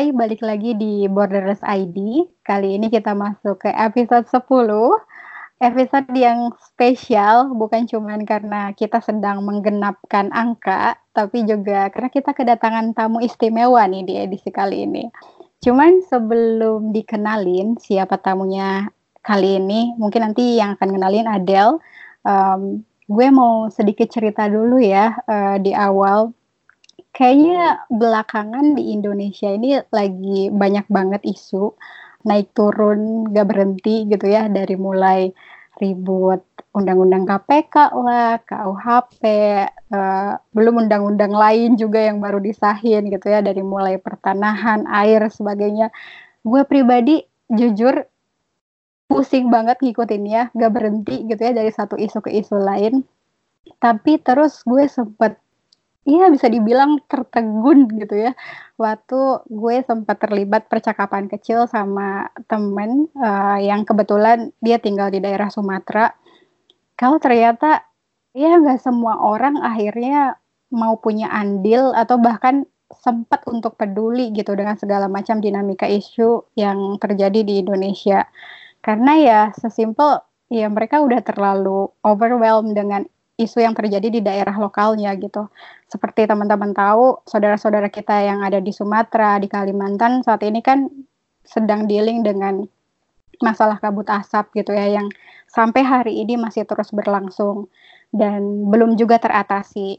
Hai, balik lagi di Borderless ID. Kali ini kita masuk ke episode 10. Episode yang spesial, bukan cuma karena kita sedang menggenapkan angka, tapi juga karena kita kedatangan tamu istimewa nih di edisi kali ini. Cuman sebelum dikenalin siapa tamunya kali ini, mungkin nanti yang akan kenalin Adele. Um, gue mau sedikit cerita dulu ya uh, di awal kayaknya belakangan di Indonesia ini lagi banyak banget isu naik turun gak berhenti gitu ya dari mulai ribut undang-undang KPK lah, KUHP, uh, eh, belum undang-undang lain juga yang baru disahin gitu ya dari mulai pertanahan, air sebagainya. Gue pribadi jujur pusing banget ngikutinnya, gak berhenti gitu ya dari satu isu ke isu lain. Tapi terus gue sempet Iya bisa dibilang tertegun gitu ya. Waktu gue sempat terlibat percakapan kecil sama temen uh, yang kebetulan dia tinggal di daerah Sumatera. Kalau ternyata ya nggak semua orang akhirnya mau punya andil atau bahkan sempat untuk peduli gitu dengan segala macam dinamika isu yang terjadi di Indonesia. Karena ya sesimpel ya mereka udah terlalu overwhelmed dengan isu yang terjadi di daerah lokalnya gitu. Seperti teman-teman tahu, saudara-saudara kita yang ada di Sumatera, di Kalimantan saat ini kan sedang dealing dengan masalah kabut asap gitu ya yang sampai hari ini masih terus berlangsung dan belum juga teratasi.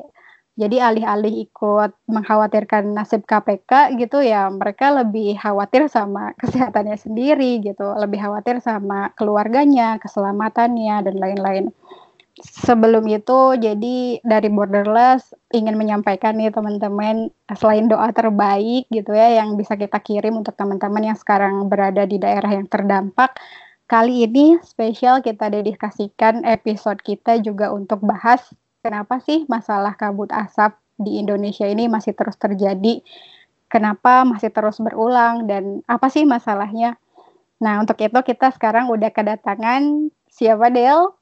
Jadi alih-alih ikut mengkhawatirkan nasib KPK gitu ya, mereka lebih khawatir sama kesehatannya sendiri gitu, lebih khawatir sama keluarganya, keselamatannya dan lain-lain sebelum itu jadi dari Borderless ingin menyampaikan nih teman-teman selain doa terbaik gitu ya yang bisa kita kirim untuk teman-teman yang sekarang berada di daerah yang terdampak kali ini spesial kita dedikasikan episode kita juga untuk bahas kenapa sih masalah kabut asap di Indonesia ini masih terus terjadi kenapa masih terus berulang dan apa sih masalahnya. Nah untuk itu kita sekarang udah kedatangan siapa Del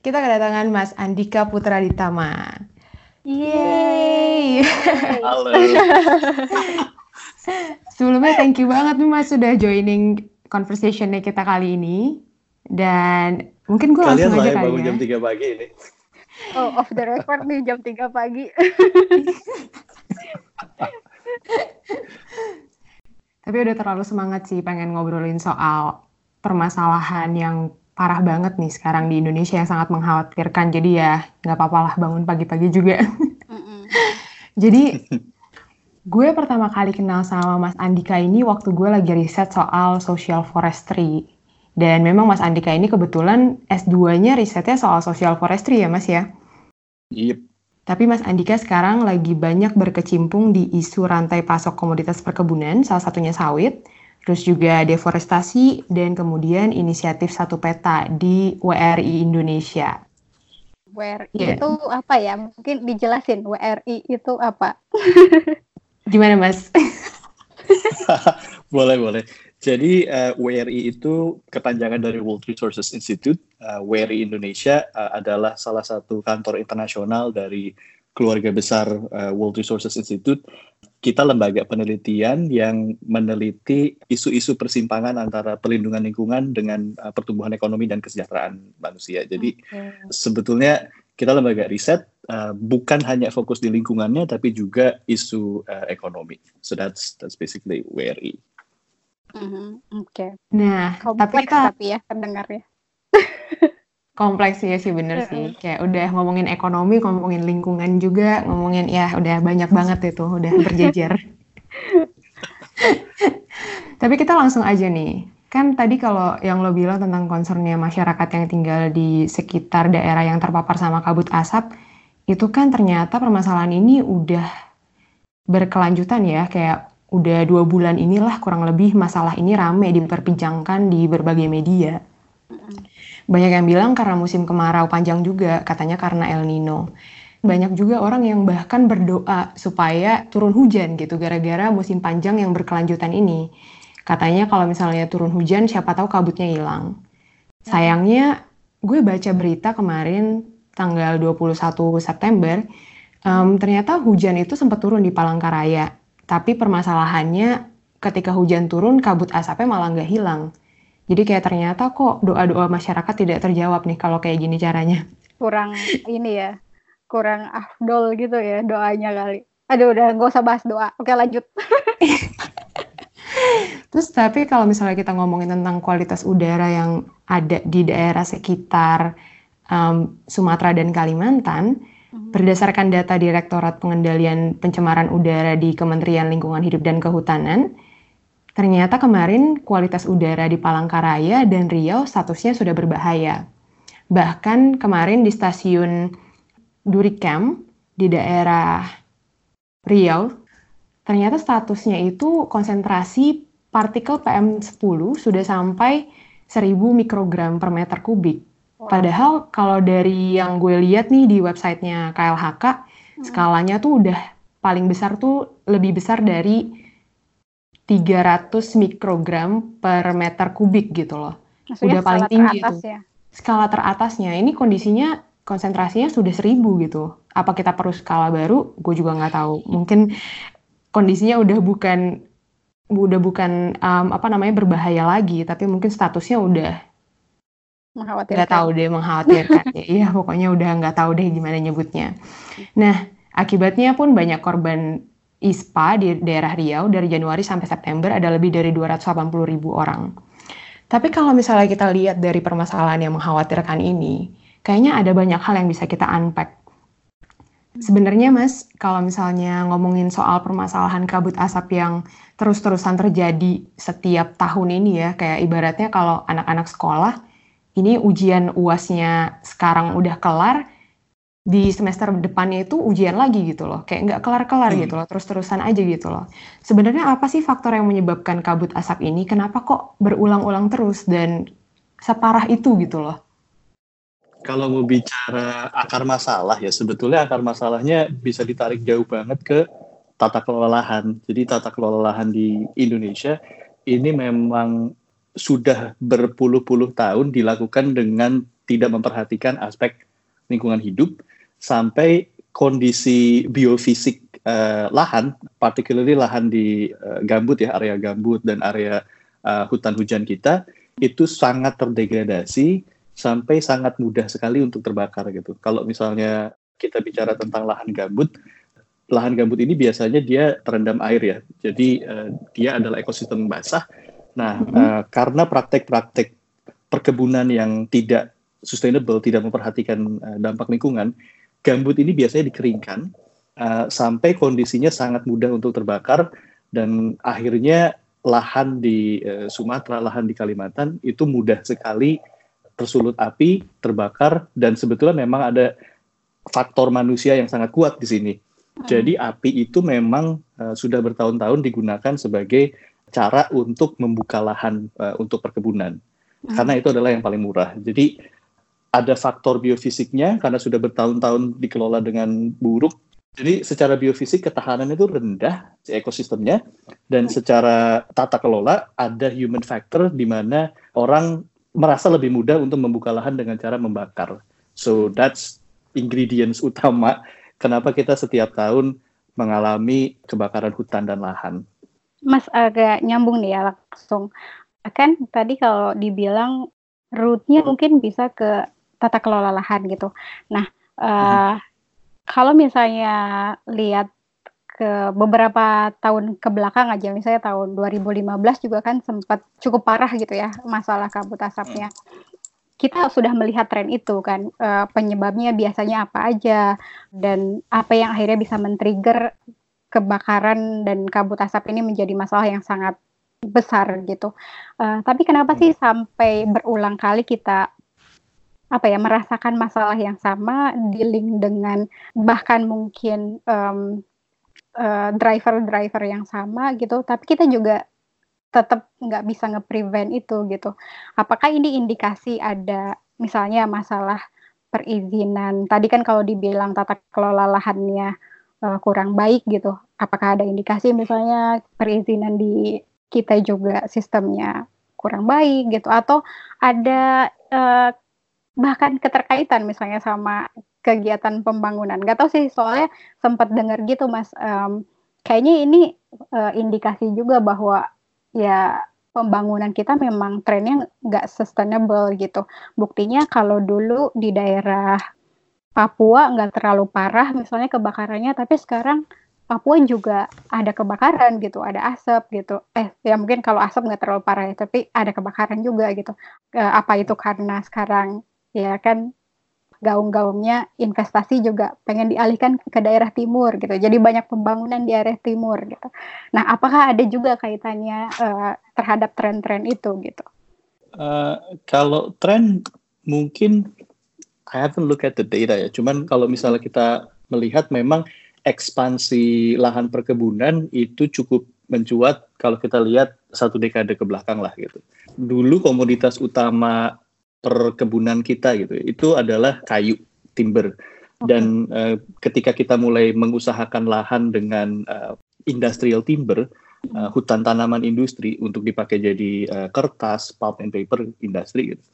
kita kedatangan Mas Andika Putra Ditama. Yeay. Halo. Sebelumnya thank you banget nih Mas sudah joining conversationnya kita kali ini. Dan mungkin gue langsung aja kali ya. jam 3 pagi ini. Oh, off the record nih jam 3 pagi. Tapi udah terlalu semangat sih pengen ngobrolin soal permasalahan yang parah banget nih sekarang di Indonesia yang sangat mengkhawatirkan. Jadi ya nggak apa-apa lah bangun pagi-pagi juga. Jadi gue pertama kali kenal sama Mas Andika ini waktu gue lagi riset soal social forestry. Dan memang Mas Andika ini kebetulan S2-nya risetnya soal social forestry ya Mas ya? Yep. Tapi Mas Andika sekarang lagi banyak berkecimpung di isu rantai pasok komoditas perkebunan, salah satunya sawit, terus juga deforestasi, dan kemudian inisiatif satu peta di WRI Indonesia. WRI yeah. itu apa ya? Mungkin dijelasin WRI itu apa? Gimana Mas? boleh boleh. Jadi uh, eh, WRI itu kepanjangan dari World Resources Institute. Uh, eh, WRI Indonesia uh, adalah salah satu kantor internasional dari keluarga besar uh, World Resources Institute kita lembaga penelitian yang meneliti isu-isu persimpangan antara perlindungan lingkungan dengan uh, pertumbuhan ekonomi dan kesejahteraan manusia. Jadi okay. sebetulnya kita lembaga riset uh, bukan hanya fokus di lingkungannya tapi juga isu uh, ekonomi. So that's that's basically WRI. Mm-hmm. Oke. Okay. Nah, Kompleks tapi kita tapi ya terdengarnya. Kompleks ya sih bener sih. Kayak udah ngomongin ekonomi ngomongin lingkungan juga ngomongin ya udah banyak banget itu udah berjejer. Tapi kita langsung aja nih. Kan tadi kalau yang lo bilang tentang concernnya masyarakat yang tinggal di sekitar daerah yang terpapar sama kabut asap itu kan ternyata permasalahan ini udah berkelanjutan ya. Kayak udah dua bulan inilah kurang lebih masalah ini rame diperbincangkan di berbagai media banyak yang bilang karena musim kemarau panjang juga, katanya karena El Nino. Banyak juga orang yang bahkan berdoa supaya turun hujan gitu gara-gara musim panjang yang berkelanjutan ini. Katanya kalau misalnya turun hujan siapa tahu kabutnya hilang. Sayangnya gue baca berita kemarin tanggal 21 September, um, ternyata hujan itu sempat turun di Palangkaraya. Tapi permasalahannya ketika hujan turun kabut asapnya malah nggak hilang. Jadi kayak ternyata kok doa-doa masyarakat tidak terjawab nih kalau kayak gini caranya. Kurang ini ya, kurang afdol gitu ya doanya kali. Aduh udah nggak usah bahas doa. Oke lanjut. Terus tapi kalau misalnya kita ngomongin tentang kualitas udara yang ada di daerah sekitar um, Sumatera dan Kalimantan, hmm. berdasarkan data Direktorat Pengendalian Pencemaran Udara di Kementerian Lingkungan Hidup dan Kehutanan, ternyata kemarin kualitas udara di Palangkaraya dan Riau statusnya sudah berbahaya. Bahkan kemarin di stasiun Duricam di daerah Riau ternyata statusnya itu konsentrasi partikel PM10 sudah sampai 1000 mikrogram per meter kubik. Padahal kalau dari yang gue lihat nih di websitenya KLHK, hmm. skalanya tuh udah paling besar tuh lebih besar dari 300 mikrogram per meter kubik gitu loh. Maksudnya udah paling tinggi itu. Ya? Skala teratasnya. Ini kondisinya konsentrasinya sudah 1000 gitu. Apa kita perlu skala baru? Gue juga nggak tahu. Mungkin kondisinya udah bukan udah bukan um, apa namanya berbahaya lagi tapi mungkin statusnya udah mengkhawatirkan nggak tahu deh mengkhawatirkan iya pokoknya udah nggak tahu deh gimana nyebutnya nah akibatnya pun banyak korban ISPA di daerah Riau dari Januari sampai September ada lebih dari 280 ribu orang. Tapi kalau misalnya kita lihat dari permasalahan yang mengkhawatirkan ini kayaknya ada banyak hal yang bisa kita unpack. Sebenarnya Mas, kalau misalnya ngomongin soal permasalahan kabut asap yang terus-terusan terjadi setiap tahun ini ya, kayak ibaratnya kalau anak-anak sekolah, ini ujian UASnya sekarang udah kelar, di semester depannya itu ujian lagi gitu loh, kayak nggak kelar-kelar hmm. gitu loh, terus-terusan aja gitu loh. Sebenarnya apa sih faktor yang menyebabkan kabut asap ini? Kenapa kok berulang-ulang terus dan separah itu gitu loh? kalau mau bicara akar masalah ya sebetulnya akar masalahnya bisa ditarik jauh banget ke tata kelola lahan. Jadi tata kelola lahan di Indonesia ini memang sudah berpuluh-puluh tahun dilakukan dengan tidak memperhatikan aspek lingkungan hidup sampai kondisi biofisik uh, lahan, particularly lahan di uh, gambut ya, area gambut dan area uh, hutan hujan kita itu sangat terdegradasi sampai sangat mudah sekali untuk terbakar gitu. Kalau misalnya kita bicara tentang lahan gambut, lahan gambut ini biasanya dia terendam air ya. Jadi uh, dia adalah ekosistem basah. Nah, uh, karena praktek-praktek perkebunan yang tidak sustainable, tidak memperhatikan uh, dampak lingkungan, gambut ini biasanya dikeringkan uh, sampai kondisinya sangat mudah untuk terbakar dan akhirnya lahan di uh, Sumatera, lahan di Kalimantan itu mudah sekali tersulut api, terbakar, dan sebetulnya memang ada faktor manusia yang sangat kuat di sini. Hmm. Jadi api itu memang uh, sudah bertahun-tahun digunakan sebagai cara untuk membuka lahan uh, untuk perkebunan. Hmm. Karena itu adalah yang paling murah. Jadi ada faktor biofisiknya karena sudah bertahun-tahun dikelola dengan buruk. Jadi secara biofisik ketahanan itu rendah si ekosistemnya dan secara tata kelola ada human factor di mana orang merasa lebih mudah untuk membuka lahan dengan cara membakar. So that's ingredients utama kenapa kita setiap tahun mengalami kebakaran hutan dan lahan. Mas agak nyambung nih ya langsung. Kan tadi kalau dibilang rootnya mungkin bisa ke tata kelola lahan gitu. Nah, uh, kalau misalnya lihat ke beberapa tahun ke belakang aja misalnya tahun 2015 juga kan sempat cukup parah gitu ya masalah kabut asapnya. Kita sudah melihat tren itu kan uh, penyebabnya biasanya apa aja dan apa yang akhirnya bisa men-trigger kebakaran dan kabut asap ini menjadi masalah yang sangat besar gitu. Uh, tapi kenapa sih sampai berulang kali kita apa ya merasakan masalah yang sama dealing dengan bahkan mungkin um, driver driver-driver yang sama gitu, tapi kita juga tetap nggak bisa nge-prevent itu gitu. Apakah ini indikasi ada misalnya masalah perizinan? Tadi kan kalau dibilang tata kelola lahannya uh, kurang baik gitu, apakah ada indikasi misalnya perizinan di kita juga sistemnya kurang baik gitu, atau ada uh, bahkan keterkaitan misalnya sama kegiatan pembangunan. Gak tau sih soalnya sempat dengar gitu mas um, kayaknya ini uh, indikasi juga bahwa ya pembangunan kita memang trennya nggak sustainable gitu. Buktinya kalau dulu di daerah Papua nggak terlalu parah misalnya kebakarannya, tapi sekarang Papua juga ada kebakaran gitu, ada asap gitu. Eh, ya mungkin kalau asap nggak terlalu parah ya, tapi ada kebakaran juga gitu. E, apa itu karena sekarang ya kan gaung-gaungnya investasi juga pengen dialihkan ke daerah timur gitu. Jadi banyak pembangunan di area timur gitu. Nah, apakah ada juga kaitannya uh, terhadap tren-tren itu gitu? Uh, kalau tren mungkin I haven't look at the data ya. Cuman kalau misalnya kita melihat memang ekspansi lahan perkebunan itu cukup mencuat kalau kita lihat satu dekade ke belakang lah gitu. Dulu komoditas utama perkebunan kita gitu. Itu adalah kayu timber. Dan uh, ketika kita mulai mengusahakan lahan dengan uh, industrial timber uh, hutan tanaman industri untuk dipakai jadi uh, kertas pulp and paper industri gitu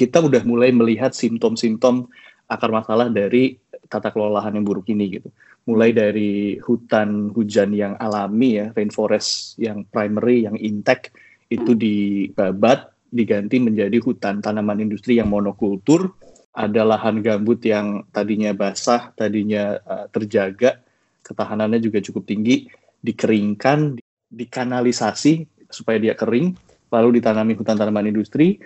kita udah mulai melihat simptom-simptom akar masalah dari tata kelola lahan yang buruk ini gitu. Mulai dari hutan hujan yang alami ya rainforest yang primary yang intact itu dibabat diganti menjadi hutan tanaman industri yang monokultur, ada lahan gambut yang tadinya basah, tadinya uh, terjaga, ketahanannya juga cukup tinggi, dikeringkan, dikanalisasi supaya dia kering, lalu ditanami hutan tanaman industri,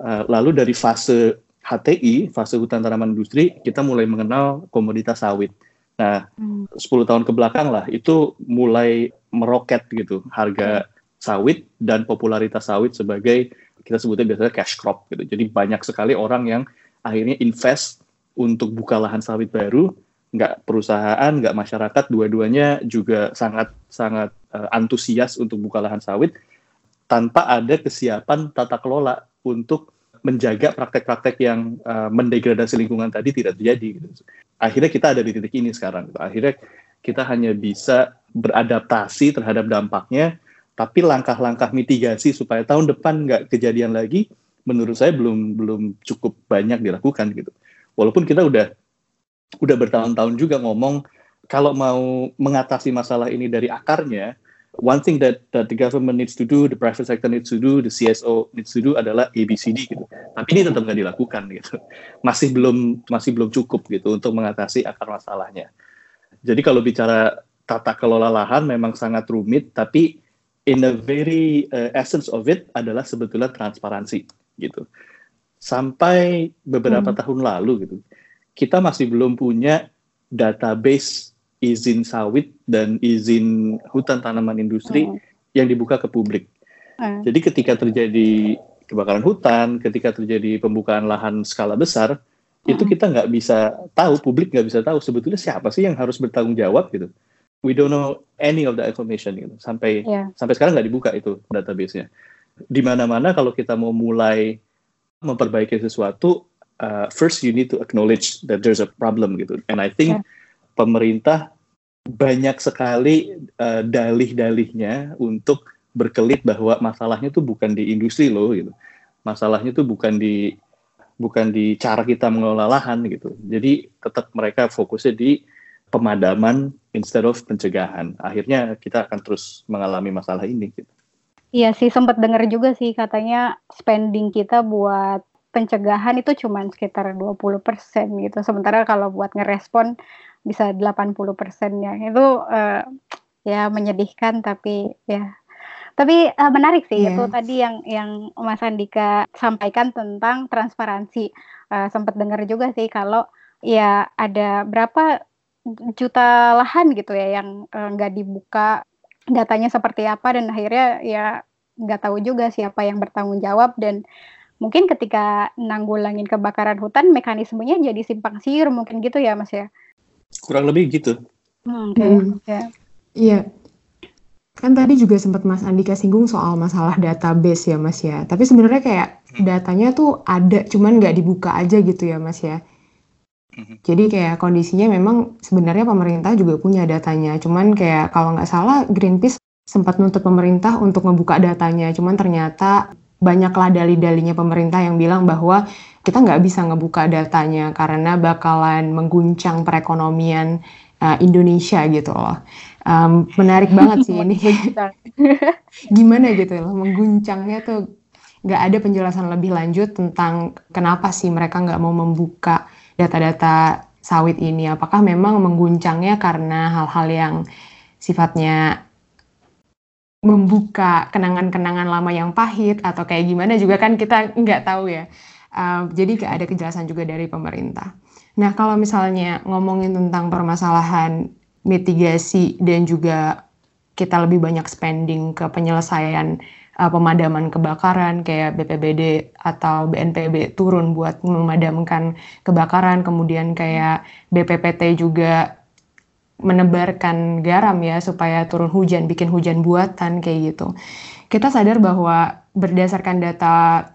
uh, lalu dari fase HTI, fase hutan tanaman industri, kita mulai mengenal komoditas sawit. Nah, hmm. 10 tahun ke belakang lah, itu mulai meroket gitu, harga sawit dan popularitas sawit sebagai kita sebutnya biasanya cash crop gitu. Jadi banyak sekali orang yang akhirnya invest untuk buka lahan sawit baru, nggak perusahaan, nggak masyarakat, dua-duanya juga sangat sangat uh, antusias untuk buka lahan sawit tanpa ada kesiapan tata kelola untuk menjaga praktek-praktek yang uh, mendegradasi lingkungan tadi tidak terjadi. Gitu. Akhirnya kita ada di titik ini sekarang. Gitu. Akhirnya kita hanya bisa beradaptasi terhadap dampaknya tapi langkah-langkah mitigasi supaya tahun depan nggak kejadian lagi, menurut saya belum belum cukup banyak dilakukan gitu. Walaupun kita udah udah bertahun-tahun juga ngomong kalau mau mengatasi masalah ini dari akarnya, one thing that that the government needs to do, the private sector needs to do, the CSO needs to do adalah ABCD gitu. Tapi ini tetap nggak dilakukan gitu. Masih belum masih belum cukup gitu untuk mengatasi akar masalahnya. Jadi kalau bicara tata kelola lahan memang sangat rumit, tapi in the very uh, essence of it adalah sebetulnya transparansi gitu. Sampai beberapa hmm. tahun lalu gitu, kita masih belum punya database izin sawit dan izin hutan tanaman industri hmm. yang dibuka ke publik. Hmm. Jadi ketika terjadi kebakaran hutan, ketika terjadi pembukaan lahan skala besar, hmm. itu kita nggak bisa tahu, publik nggak bisa tahu sebetulnya siapa sih yang harus bertanggung jawab gitu we don't know any of the information gitu. Sampai yeah. sampai sekarang nggak dibuka itu database-nya. Di mana-mana kalau kita mau mulai memperbaiki sesuatu, uh, first you need to acknowledge that there's a problem gitu. And I think yeah. pemerintah banyak sekali uh, dalih-dalihnya untuk berkelit bahwa masalahnya tuh bukan di industri loh gitu. Masalahnya tuh bukan di bukan di cara kita mengelola lahan gitu. Jadi tetap mereka fokusnya di pemadaman instead of pencegahan. Akhirnya kita akan terus mengalami masalah ini. Gitu. Iya sih sempat dengar juga sih katanya spending kita buat pencegahan itu cuma sekitar 20% gitu. Sementara kalau buat ngerespon bisa 80% ya. Itu uh, ya menyedihkan tapi ya tapi uh, menarik sih yeah. itu tadi yang yang Mas Andika sampaikan tentang transparansi. Uh, sempat dengar juga sih kalau ya ada berapa juta lahan gitu ya yang eh, nggak uh, dibuka datanya seperti apa dan akhirnya ya nggak tahu juga siapa yang bertanggung jawab dan mungkin ketika nanggulangin kebakaran hutan mekanismenya jadi simpang siur mungkin gitu ya mas ya kurang lebih gitu hmm, okay. hmm. yeah. iya kan tadi juga sempat Mas Andika singgung soal masalah database ya Mas ya tapi sebenarnya kayak hmm. datanya tuh ada cuman nggak dibuka aja gitu ya Mas ya. Jadi kayak kondisinya memang sebenarnya pemerintah juga punya datanya. Cuman kayak kalau nggak salah Greenpeace sempat nuntut pemerintah untuk membuka datanya. Cuman ternyata banyaklah dalih-dalihnya pemerintah yang bilang bahwa kita nggak bisa ngebuka datanya karena bakalan mengguncang perekonomian uh, Indonesia gitu loh. Um, menarik banget sih ini. Gimana gitu loh, mengguncangnya tuh nggak ada penjelasan lebih lanjut tentang kenapa sih mereka nggak mau membuka data-data sawit ini. Apakah memang mengguncangnya karena hal-hal yang sifatnya membuka kenangan-kenangan lama yang pahit atau kayak gimana juga kan kita nggak tahu ya. Uh, jadi nggak ada kejelasan juga dari pemerintah. Nah kalau misalnya ngomongin tentang permasalahan mitigasi dan juga kita lebih banyak spending ke penyelesaian uh, pemadaman kebakaran kayak BPBD atau BNPB turun buat memadamkan kebakaran. Kemudian kayak BPPT juga menebarkan garam ya supaya turun hujan bikin hujan buatan kayak gitu. Kita sadar bahwa berdasarkan data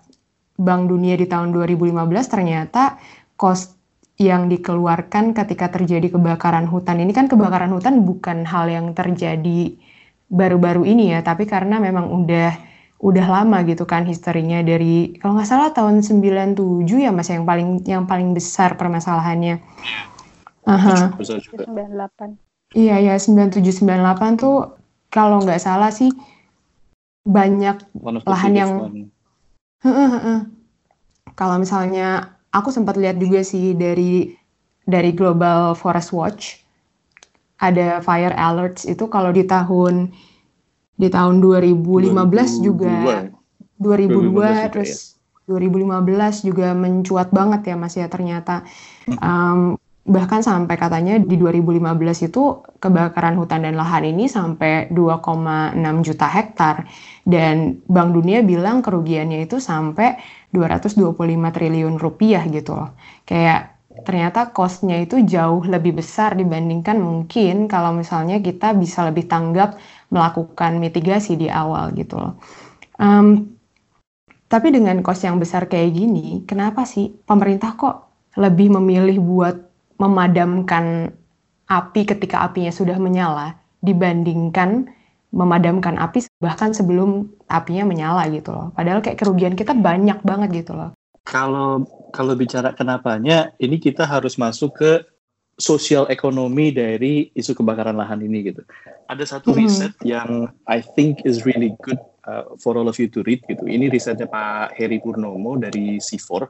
Bank Dunia di tahun 2015 ternyata cost yang dikeluarkan ketika terjadi kebakaran hutan ini kan kebakaran hutan bukan hal yang terjadi baru-baru ini ya, tapi karena memang udah udah lama gitu kan historinya dari kalau nggak salah tahun 97 ya Mas yang paling yang paling besar permasalahannya. Aha. 98. Iya ya 97 98 tuh kalau nggak salah sih banyak lahan yang kalau misalnya aku sempat lihat juga sih dari dari Global Forest Watch ada fire alerts itu kalau di tahun di tahun 2015 2002. juga 2002 terus ya. 2015 juga mencuat banget ya Mas ya ternyata um, bahkan sampai katanya di 2015 itu kebakaran hutan dan lahan ini sampai 2,6 juta hektar dan Bank Dunia bilang kerugiannya itu sampai 225 triliun rupiah gitu loh. Kayak ternyata cost-nya itu jauh lebih besar dibandingkan mungkin kalau misalnya kita bisa lebih tanggap melakukan mitigasi di awal gitu loh. Um, tapi dengan cost yang besar kayak gini, kenapa sih pemerintah kok lebih memilih buat memadamkan api ketika apinya sudah menyala dibandingkan memadamkan api bahkan sebelum apinya menyala gitu loh. Padahal kayak kerugian kita banyak banget gitu loh. Kalau kalau bicara kenapanya, ini kita harus masuk ke sosial ekonomi dari isu kebakaran lahan ini gitu. Ada satu hmm. riset yang I think is really good uh, for all of you to read gitu. Ini risetnya Pak Heri Purnomo dari C4.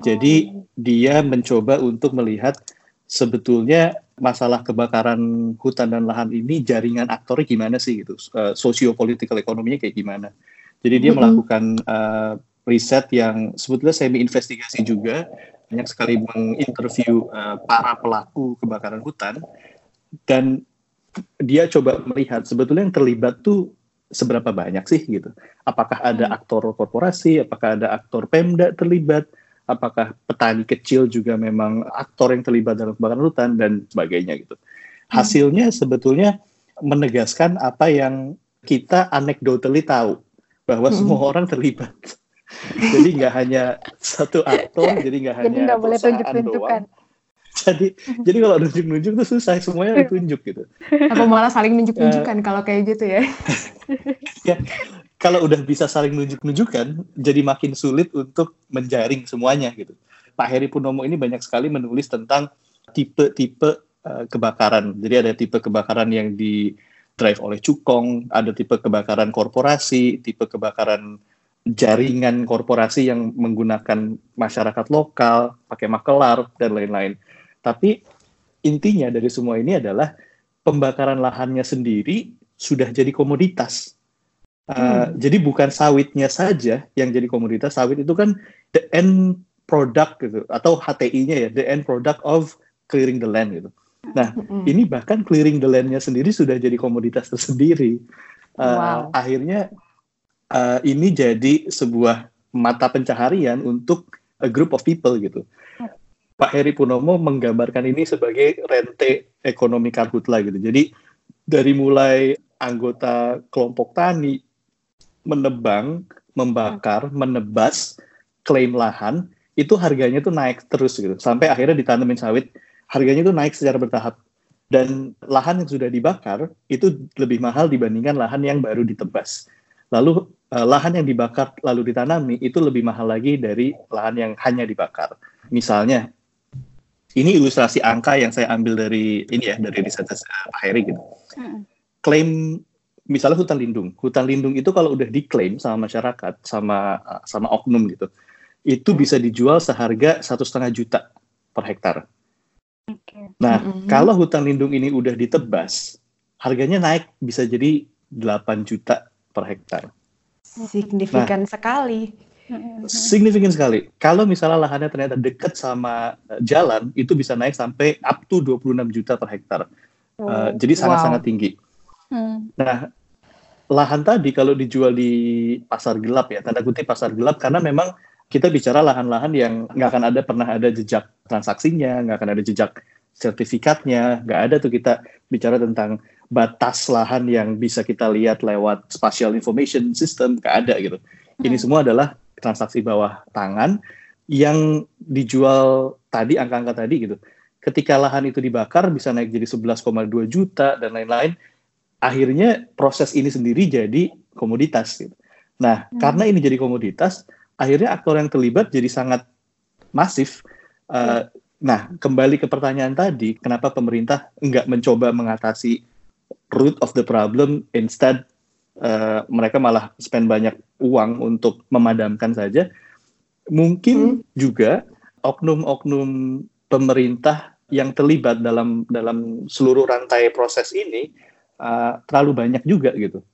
Jadi oh. dia mencoba untuk melihat sebetulnya masalah kebakaran hutan dan lahan ini jaringan aktornya gimana sih gitu, uh, socio-political ekonominya kayak gimana. Jadi dia mm -hmm. melakukan uh, riset yang sebetulnya semi investigasi juga, banyak sekali menginterview uh, para pelaku kebakaran hutan dan dia coba melihat sebetulnya yang terlibat tuh seberapa banyak sih gitu. Apakah ada mm. aktor korporasi, apakah ada aktor Pemda terlibat, apakah petani kecil juga memang aktor yang terlibat dalam kebakaran hutan dan sebagainya gitu. Hasilnya sebetulnya menegaskan apa yang kita anecdotally tahu bahwa hmm. semua orang terlibat. jadi nggak hanya satu aktor, jadi nggak hanya jadi boleh tunjuk-tunjukkan. Jadi jadi kalau nunjuk-nunjuk tuh susah semuanya ditunjuk gitu. Apa malah saling nunjuk-nunjukkan uh, kalau kayak gitu ya? ya kalau udah bisa saling nunjuk-nunjukkan, jadi makin sulit untuk menjaring semuanya gitu. Pak Heri Purnomo ini banyak sekali menulis tentang tipe-tipe uh, kebakaran. Jadi ada tipe kebakaran yang di drive oleh cukong, ada tipe kebakaran korporasi, tipe kebakaran jaringan korporasi yang menggunakan masyarakat lokal, pakai makelar dan lain-lain. Tapi intinya dari semua ini adalah pembakaran lahannya sendiri sudah jadi komoditas Uh, hmm. Jadi bukan sawitnya saja yang jadi komoditas. Sawit itu kan the end product gitu atau HTI-nya ya, the end product of clearing the land gitu. Nah, hmm. ini bahkan clearing the land-nya sendiri sudah jadi komoditas tersendiri. Uh, wow. Akhirnya uh, ini jadi sebuah mata pencaharian untuk a group of people gitu. Pak Heri Punomo menggambarkan ini sebagai rente ekonomi karhutla gitu. Jadi dari mulai anggota kelompok tani, menebang, membakar, menebas klaim lahan itu harganya tuh naik terus gitu sampai akhirnya ditanemin sawit harganya tuh naik secara bertahap dan lahan yang sudah dibakar itu lebih mahal dibandingkan lahan yang baru ditebas lalu eh, lahan yang dibakar lalu ditanami itu lebih mahal lagi dari lahan yang hanya dibakar misalnya ini ilustrasi angka yang saya ambil dari ini ya dari riset Pak Heri gitu klaim misalnya hutan lindung. Hutan lindung itu kalau udah diklaim sama masyarakat, sama sama oknum gitu, itu bisa dijual seharga satu setengah juta per hektar. Okay. Nah, mm-hmm. kalau hutan lindung ini udah ditebas, harganya naik bisa jadi 8 juta per hektar. Signifikan nah, sekali. Signifikan sekali. Kalau misalnya lahannya ternyata dekat sama eh, jalan, itu bisa naik sampai up to 26 juta per hektar. Oh, uh, jadi sangat-sangat wow. tinggi. Hmm. Nah, lahan tadi kalau dijual di pasar gelap ya, tanda kutip pasar gelap, karena memang kita bicara lahan-lahan yang nggak akan ada pernah ada jejak transaksinya, nggak akan ada jejak sertifikatnya, nggak ada tuh kita bicara tentang batas lahan yang bisa kita lihat lewat spatial information system, nggak ada gitu. Ini hmm. semua adalah transaksi bawah tangan yang dijual tadi angka-angka tadi gitu. Ketika lahan itu dibakar bisa naik jadi 11,2 juta dan lain-lain akhirnya proses ini sendiri jadi komoditas. Gitu. Nah, hmm. karena ini jadi komoditas, akhirnya aktor yang terlibat jadi sangat masif. Uh, nah, kembali ke pertanyaan tadi, kenapa pemerintah enggak mencoba mengatasi root of the problem, instead uh, mereka malah spend banyak uang untuk memadamkan saja. Mungkin hmm. juga oknum-oknum pemerintah yang terlibat dalam dalam seluruh rantai proses ini uh, terlalu banyak juga gitu.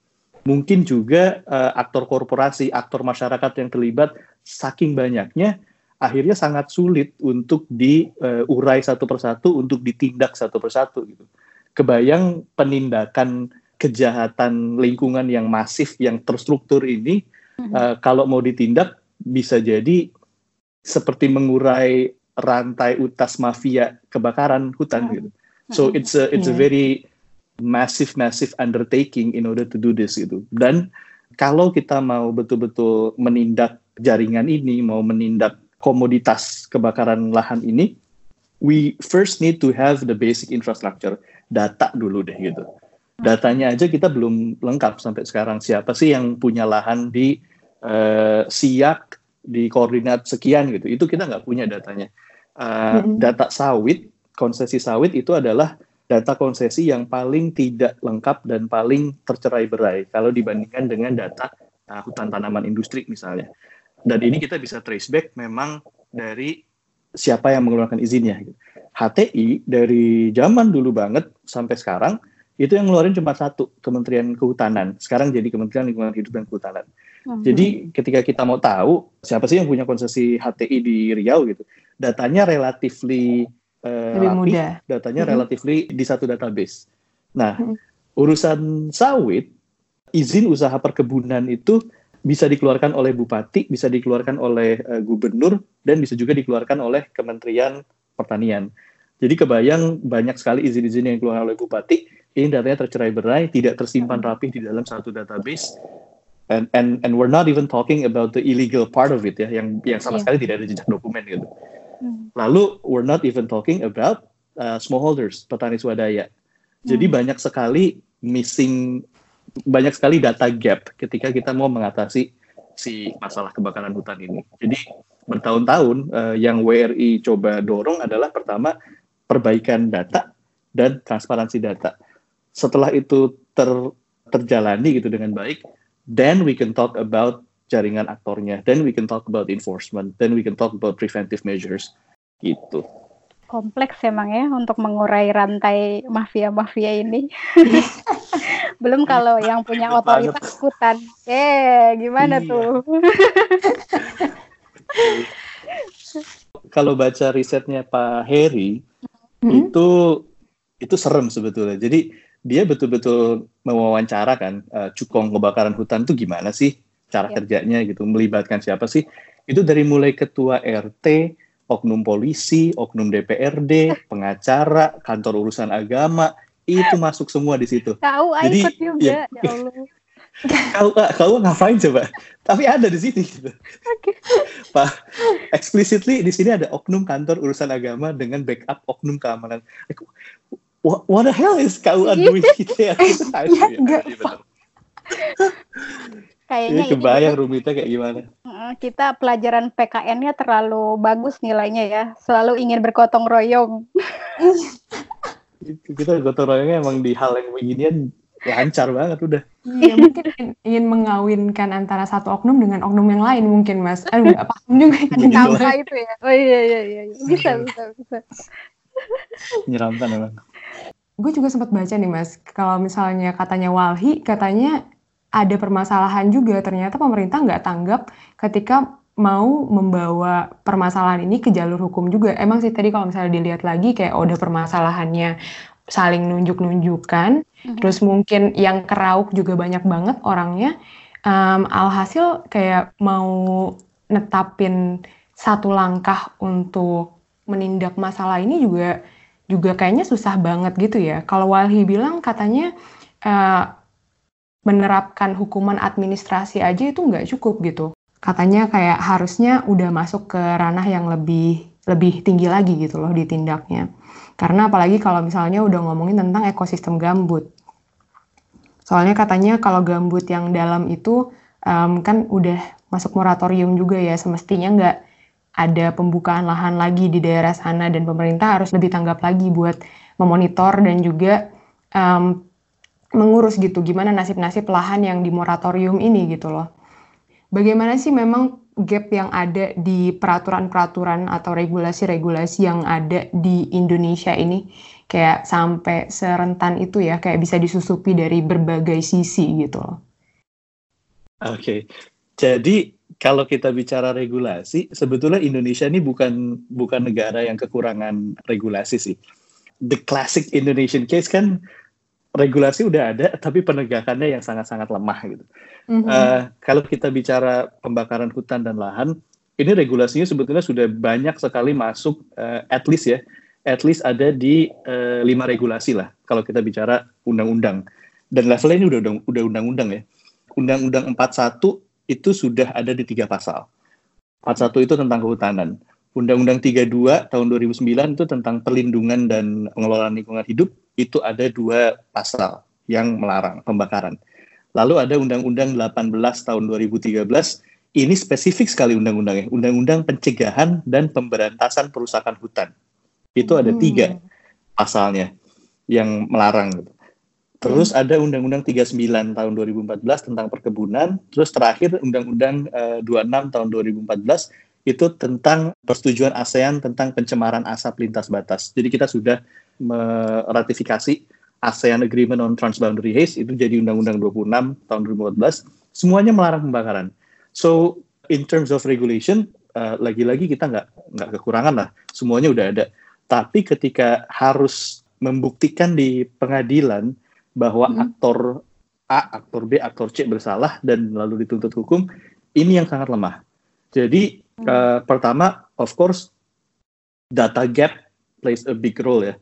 Mungkin juga uh, aktor korporasi, aktor masyarakat yang terlibat saking banyaknya akhirnya sangat sulit untuk diurai uh, satu persatu, untuk ditindak satu persatu gitu. Kebayang penindakan kejahatan lingkungan yang masif, yang terstruktur ini, uh, kalau mau ditindak bisa jadi seperti mengurai rantai utas mafia kebakaran hutan gitu. So it's a it's a iya. very massive massive undertaking in order to do this gitu. Dan kalau kita mau betul-betul menindak jaringan ini, mau menindak komoditas kebakaran lahan ini, we first need to have the basic infrastructure, data dulu deh gitu. Datanya aja kita belum lengkap sampai sekarang. Siapa sih yang punya lahan di uh, Siak di koordinat sekian gitu? Itu kita nggak punya datanya. Uh, Data sawit, konsesi sawit itu adalah data konsesi yang paling tidak lengkap dan paling tercerai-berai kalau dibandingkan dengan data uh, hutan tanaman industri misalnya. Dan ini kita bisa trace back memang dari siapa yang mengeluarkan izinnya. HTI dari zaman dulu banget sampai sekarang itu yang ngeluarin cuma satu Kementerian Kehutanan. Sekarang jadi Kementerian Lingkungan Hidup dan Kehutanan. Hmm. Jadi ketika kita mau tahu siapa sih yang punya konsesi HTI di Riau gitu, datanya relatively uh, lebih rapi, mudah. Datanya hmm. relatifly di satu database. Nah, hmm. urusan sawit, izin usaha perkebunan itu bisa dikeluarkan oleh bupati, bisa dikeluarkan oleh uh, gubernur, dan bisa juga dikeluarkan oleh Kementerian Pertanian. Jadi kebayang banyak sekali izin-izin yang dikeluarkan oleh bupati, ini datanya tercerai-berai, tidak tersimpan rapi di dalam satu database, and and and we're not even talking about the illegal part of it ya, yang yang sama yeah. sekali tidak ada jejak dokumen gitu. Hmm. Lalu we're not even talking about uh, smallholders, petani swadaya. Jadi hmm. banyak sekali missing, banyak sekali data gap ketika kita mau mengatasi si masalah kebakaran hutan ini. Jadi bertahun-tahun uh, yang WRI coba dorong adalah pertama perbaikan data dan transparansi data. Setelah itu ter, terjalani gitu dengan baik, then we can talk about jaringan aktornya. Then we can talk about enforcement. Then we can talk about preventive measures. Gitu. Kompleks emang ya untuk mengurai rantai mafia-mafia ini. Belum kalau yang punya otoritas hutan. Eh, gimana iya. tuh? kalau baca risetnya Pak Heri, hmm? itu itu serem sebetulnya. Jadi dia betul-betul mewawancara kan uh, cukong kebakaran hutan itu gimana sih cara ya. kerjanya gitu melibatkan siapa sih itu dari mulai ketua RT oknum polisi oknum DPRD pengacara kantor urusan agama itu masuk semua di situ tahu jadi ikut juga ya, ya Allah kau kau ngapain coba tapi ada di sini gitu. okay. pak explicitly di sini ada oknum kantor urusan agama dengan backup oknum keamanan what, what the hell is kau doing gitu ya, ya, ya Kayaknya ini kebayang ini, rumitnya kayak gimana? Kita pelajaran PKN-nya terlalu bagus nilainya ya, selalu ingin bergotong royong. kita gotong royongnya emang di hal yang beginian lancar banget udah. Iya, mungkin ingin mengawinkan antara satu oknum dengan oknum yang lain mungkin, Mas. Aduh, nggak paham juga. Ada itu ya? Oh iya, iya, iya. iya. Bisa, bisa, bisa. Menyeramkan emang. Gue juga sempat baca nih, Mas. Kalau misalnya katanya Walhi, katanya ada permasalahan juga. Ternyata pemerintah nggak tanggap ketika mau membawa permasalahan ini ke jalur hukum juga. Emang sih tadi kalau misalnya dilihat lagi kayak oh, udah permasalahannya saling nunjuk-nunjukkan, mm-hmm. terus mungkin yang kerauk juga banyak banget orangnya. Um, alhasil kayak mau netapin satu langkah untuk menindak masalah ini juga juga kayaknya susah banget gitu ya. Kalau Walhi bilang katanya uh, menerapkan hukuman administrasi aja itu nggak cukup gitu katanya kayak harusnya udah masuk ke ranah yang lebih lebih tinggi lagi gitu loh ditindaknya. Karena apalagi kalau misalnya udah ngomongin tentang ekosistem gambut. Soalnya katanya kalau gambut yang dalam itu um, kan udah masuk moratorium juga ya, semestinya nggak ada pembukaan lahan lagi di daerah sana dan pemerintah harus lebih tanggap lagi buat memonitor dan juga um, mengurus gitu gimana nasib-nasib lahan yang di moratorium ini gitu loh bagaimana sih memang gap yang ada di peraturan-peraturan atau regulasi-regulasi yang ada di Indonesia ini kayak sampai serentan itu ya kayak bisa disusupi dari berbagai sisi gitu loh. Oke. Jadi kalau kita bicara regulasi, sebetulnya Indonesia ini bukan bukan negara yang kekurangan regulasi sih. The classic Indonesian case kan regulasi udah ada, tapi penegakannya yang sangat-sangat lemah gitu. Mm-hmm. Uh, kalau kita bicara pembakaran hutan dan lahan, ini regulasinya sebetulnya sudah banyak sekali masuk, uh, at least ya, at least ada di uh, lima regulasi lah. Kalau kita bicara undang-undang, dan levelnya ini udah udah undang-undang ya. Undang-undang 41 itu sudah ada di tiga pasal. 41 itu tentang kehutanan. Undang-Undang 32 tahun 2009 itu tentang perlindungan dan pengelolaan lingkungan hidup itu ada dua pasal yang melarang pembakaran. Lalu ada Undang-Undang 18 tahun 2013, ini spesifik sekali undang-undangnya, Undang-Undang Pencegahan dan Pemberantasan Perusakan Hutan. Itu ada hmm. tiga pasalnya yang melarang. Gitu. Terus hmm. ada Undang-Undang 39 tahun 2014 tentang perkebunan, terus terakhir Undang-Undang uh, 26 tahun 2014 itu tentang persetujuan ASEAN tentang pencemaran asap lintas batas. Jadi kita sudah meratifikasi ASEAN Agreement on Transboundary Haze itu jadi Undang-Undang 26 tahun 2014 semuanya melarang pembakaran. So in terms of regulation uh, lagi-lagi kita nggak nggak kekurangan lah semuanya udah ada. Tapi ketika harus membuktikan di pengadilan bahwa hmm. aktor A, aktor B, aktor C bersalah dan lalu dituntut hukum, ini yang sangat lemah. Jadi hmm. uh, pertama, of course, data gap plays a big role ya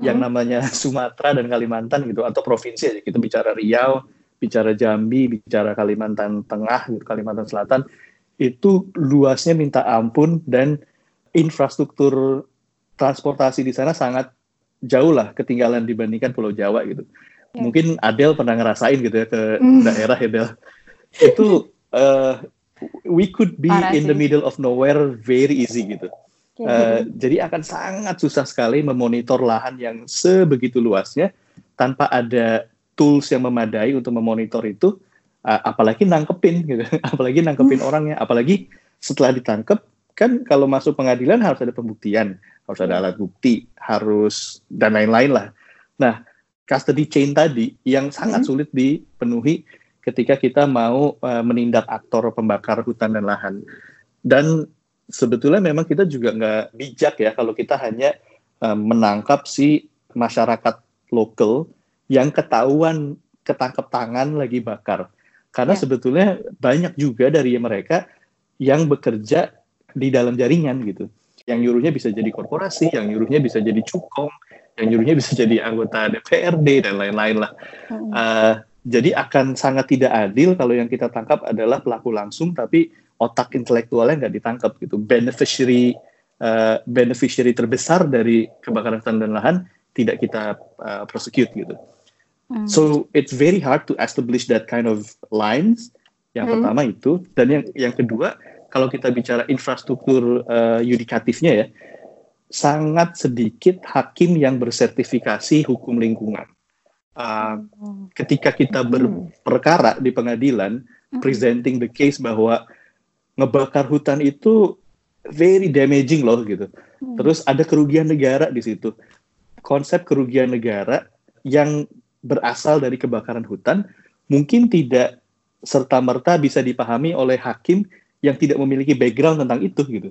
yang hmm. namanya Sumatera dan Kalimantan gitu atau provinsi aja kita bicara Riau, bicara Jambi, bicara Kalimantan Tengah, gitu, Kalimantan Selatan itu luasnya minta ampun dan infrastruktur transportasi di sana sangat jauh lah ketinggalan dibandingkan Pulau Jawa gitu. Ya. Mungkin Adel pernah ngerasain gitu ya ke mm. daerah ya Del. Itu uh, we could be Parah in sih. the middle of nowhere very easy gitu. Uh, jadi akan sangat susah sekali memonitor lahan yang sebegitu luasnya tanpa ada tools yang memadai untuk memonitor itu, uh, apalagi nangkepin gitu, apalagi nangkepin hmm. orangnya, apalagi setelah ditangkep kan kalau masuk pengadilan harus ada pembuktian, harus ada alat bukti, harus dan lain-lain lah. Nah, custody chain tadi yang sangat hmm. sulit dipenuhi ketika kita mau uh, menindak aktor pembakar hutan dan lahan. Dan sebetulnya memang kita juga nggak bijak ya kalau kita hanya um, menangkap si masyarakat lokal yang ketahuan ketangkep tangan lagi bakar. Karena ya. sebetulnya banyak juga dari mereka yang bekerja di dalam jaringan gitu. Yang nyuruhnya bisa jadi korporasi, yang nyuruhnya bisa jadi cukong, yang nyuruhnya bisa jadi anggota DPRD dan lain-lain lah. Hmm. Uh, jadi akan sangat tidak adil kalau yang kita tangkap adalah pelaku langsung, tapi otak intelektualnya nggak ditangkap gitu. Beneficiary uh, beneficiary terbesar dari kebakaran hutan dan lahan tidak kita uh, prosecute gitu. Hmm. So it's very hard to establish that kind of lines. Yang hmm. pertama itu dan yang yang kedua kalau kita bicara infrastruktur uh, yudikatifnya ya sangat sedikit hakim yang bersertifikasi hukum lingkungan. uh, ketika kita berperkara di pengadilan presenting the case bahwa ngebakar hutan itu very damaging loh gitu. Terus ada kerugian negara di situ. Konsep kerugian negara yang berasal dari kebakaran hutan mungkin tidak serta merta bisa dipahami oleh hakim yang tidak memiliki background tentang itu gitu.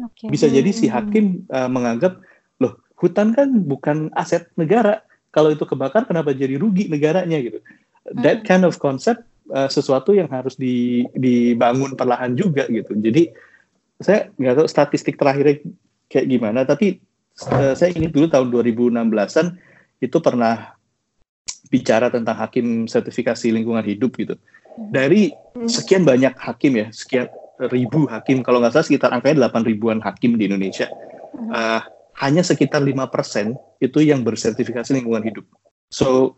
Okay. Bisa jadi si hakim uh, menganggap loh hutan kan bukan aset negara. Kalau itu kebakar kenapa jadi rugi negaranya gitu. That kind of concept uh, sesuatu yang harus di, dibangun perlahan juga gitu. Jadi saya nggak tahu statistik terakhirnya kayak gimana, tapi uh, saya ingat dulu tahun 2016-an itu pernah bicara tentang hakim sertifikasi lingkungan hidup gitu. Dari sekian banyak hakim ya, sekian ribu hakim, kalau nggak salah sekitar angkanya 8 ribuan hakim di Indonesia, uh, hanya sekitar lima persen itu yang bersertifikasi lingkungan hidup. So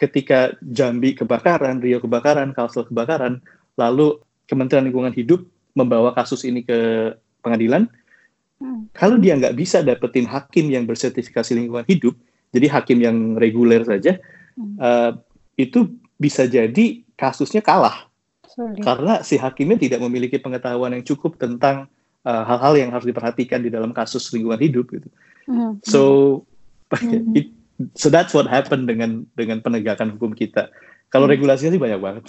ketika Jambi kebakaran, Rio kebakaran, Kalsel kebakaran, lalu Kementerian Lingkungan Hidup membawa kasus ini ke pengadilan, hmm. kalau dia nggak bisa dapetin hakim yang bersertifikasi lingkungan hidup, jadi hakim yang reguler saja, hmm. uh, itu bisa jadi kasusnya kalah. Sulit. Karena si hakimnya tidak memiliki pengetahuan yang cukup tentang eh, hal-hal uh, yang harus diperhatikan di dalam kasus lingkungan hidup gitu. Hmm. So hmm. it, so that's what happened dengan dengan penegakan hukum kita. Kalau hmm. regulasinya sih banyak banget.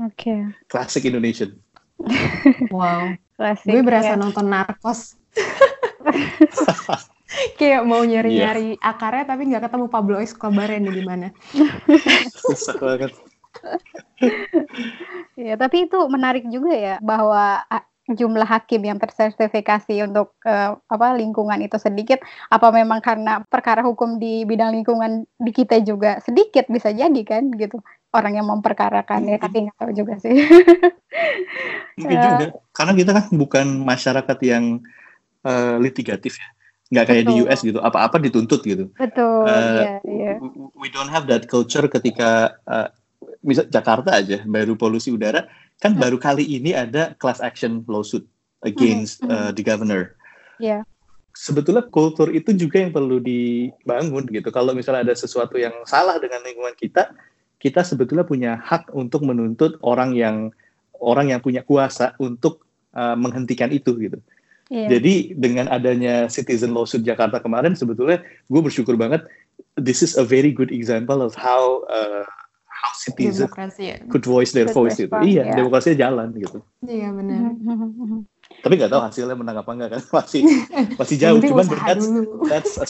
Oke. Okay. Classic Indonesian. wow. Klasik, Gue berasa ya. nonton narkos. Kayak mau nyari-nyari yeah. akarnya tapi nggak ketemu Pablo Escobar yang di mana. Susah banget. ya, tapi itu menarik juga ya bahwa jumlah hakim yang tersertifikasi untuk uh, apa lingkungan itu sedikit apa memang karena perkara hukum di bidang lingkungan di kita juga sedikit bisa jadi kan gitu. Orang yang memperkarakan ya tapi nggak tahu juga sih. Mungkin uh, juga. Karena kita kan bukan masyarakat yang uh, litigatif ya. Nggak kayak betul. di US gitu. Apa-apa dituntut gitu. Betul. Uh, yeah, yeah. we don't have that culture ketika uh, misal Jakarta aja baru polusi udara kan hmm. baru kali ini ada class action lawsuit against hmm. uh, the governor. Yeah. Sebetulnya kultur itu juga yang perlu dibangun gitu. Kalau misalnya ada sesuatu yang salah dengan lingkungan kita, kita sebetulnya punya hak untuk menuntut orang yang orang yang punya kuasa untuk uh, menghentikan itu gitu. Yeah. Jadi dengan adanya citizen lawsuit Jakarta kemarin, sebetulnya gue bersyukur banget. This is a very good example of how uh, how citizen demokrasi, ya. could voice their voice gitu. Iya, ya. demokrasinya jalan gitu. Iya benar. Tapi nggak tahu hasilnya menang apa enggak kan masih masih jauh. Cuman that's that's a,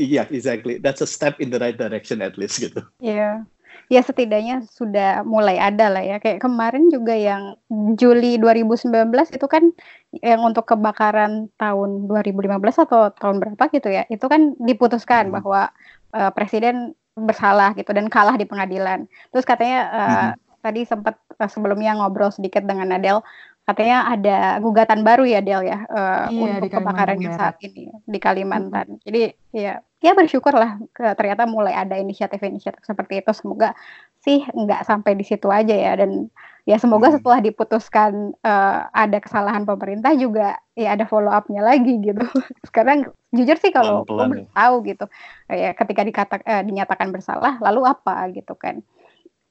iya yeah, exactly that's a step in the right direction at least gitu. Iya. Ya setidaknya sudah mulai ada lah ya. Kayak kemarin juga yang Juli 2019 itu kan yang untuk kebakaran tahun 2015 atau tahun berapa gitu ya. Itu kan diputuskan hmm. bahwa uh, presiden bersalah gitu dan kalah di pengadilan. Terus katanya uh, mm-hmm. tadi sempat uh, sebelumnya ngobrol sedikit dengan Adel, katanya ada gugatan baru ya Del ya uh, iya, untuk kebakaran yang saat ini di Kalimantan. Mm-hmm. Jadi ya ya bersyukurlah ke, ternyata mulai ada inisiatif-inisiatif seperti itu. Semoga sih nggak sampai di situ aja ya dan ya semoga hmm. setelah diputuskan uh, ada kesalahan pemerintah juga ya ada follow up-nya lagi gitu. Sekarang jujur sih kalau belum tahu gitu ya ketika dikata uh, dinyatakan bersalah lalu apa gitu kan.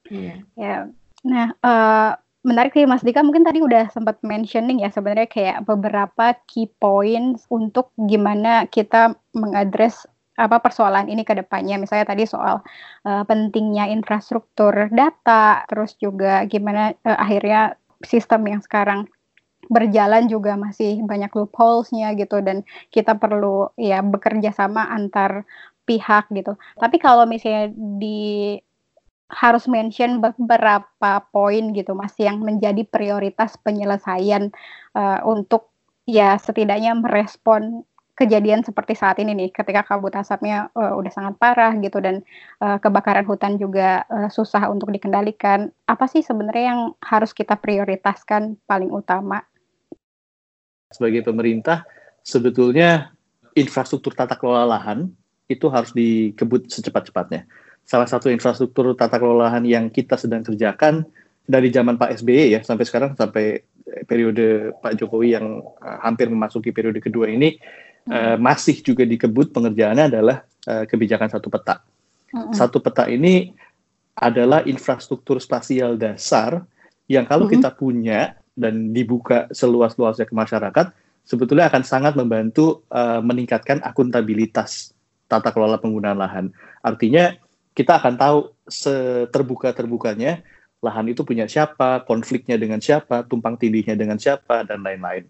Yeah. Ya. Nah, uh, menarik sih Mas Dika mungkin tadi udah sempat mentioning ya sebenarnya kayak beberapa key points untuk gimana kita mengadres apa persoalan ini ke depannya. Misalnya tadi soal uh, pentingnya infrastruktur data terus juga gimana uh, akhirnya sistem yang sekarang berjalan juga masih banyak loopholesnya gitu dan kita perlu ya bekerja sama antar pihak gitu. Tapi kalau misalnya di harus mention beberapa poin gitu mas yang menjadi prioritas penyelesaian uh, untuk ya setidaknya merespon kejadian seperti saat ini nih ketika kabut asapnya uh, udah sangat parah gitu dan uh, kebakaran hutan juga uh, susah untuk dikendalikan apa sih sebenarnya yang harus kita prioritaskan paling utama? Sebagai pemerintah sebetulnya infrastruktur tata kelola lahan itu harus dikebut secepat-cepatnya. Salah satu infrastruktur tata kelola lahan yang kita sedang kerjakan dari zaman Pak SBY ya sampai sekarang sampai periode Pak Jokowi yang hampir memasuki periode kedua ini uh, masih juga dikebut pengerjaannya adalah uh, kebijakan satu peta. Hmm. Satu peta ini adalah infrastruktur spasial dasar yang kalau mm-hmm. kita punya dan dibuka seluas-luasnya ke masyarakat, sebetulnya akan sangat membantu uh, meningkatkan akuntabilitas tata kelola penggunaan lahan. Artinya kita akan tahu seterbuka-terbukanya lahan itu punya siapa, konfliknya dengan siapa, tumpang tindihnya dengan siapa, dan lain-lain.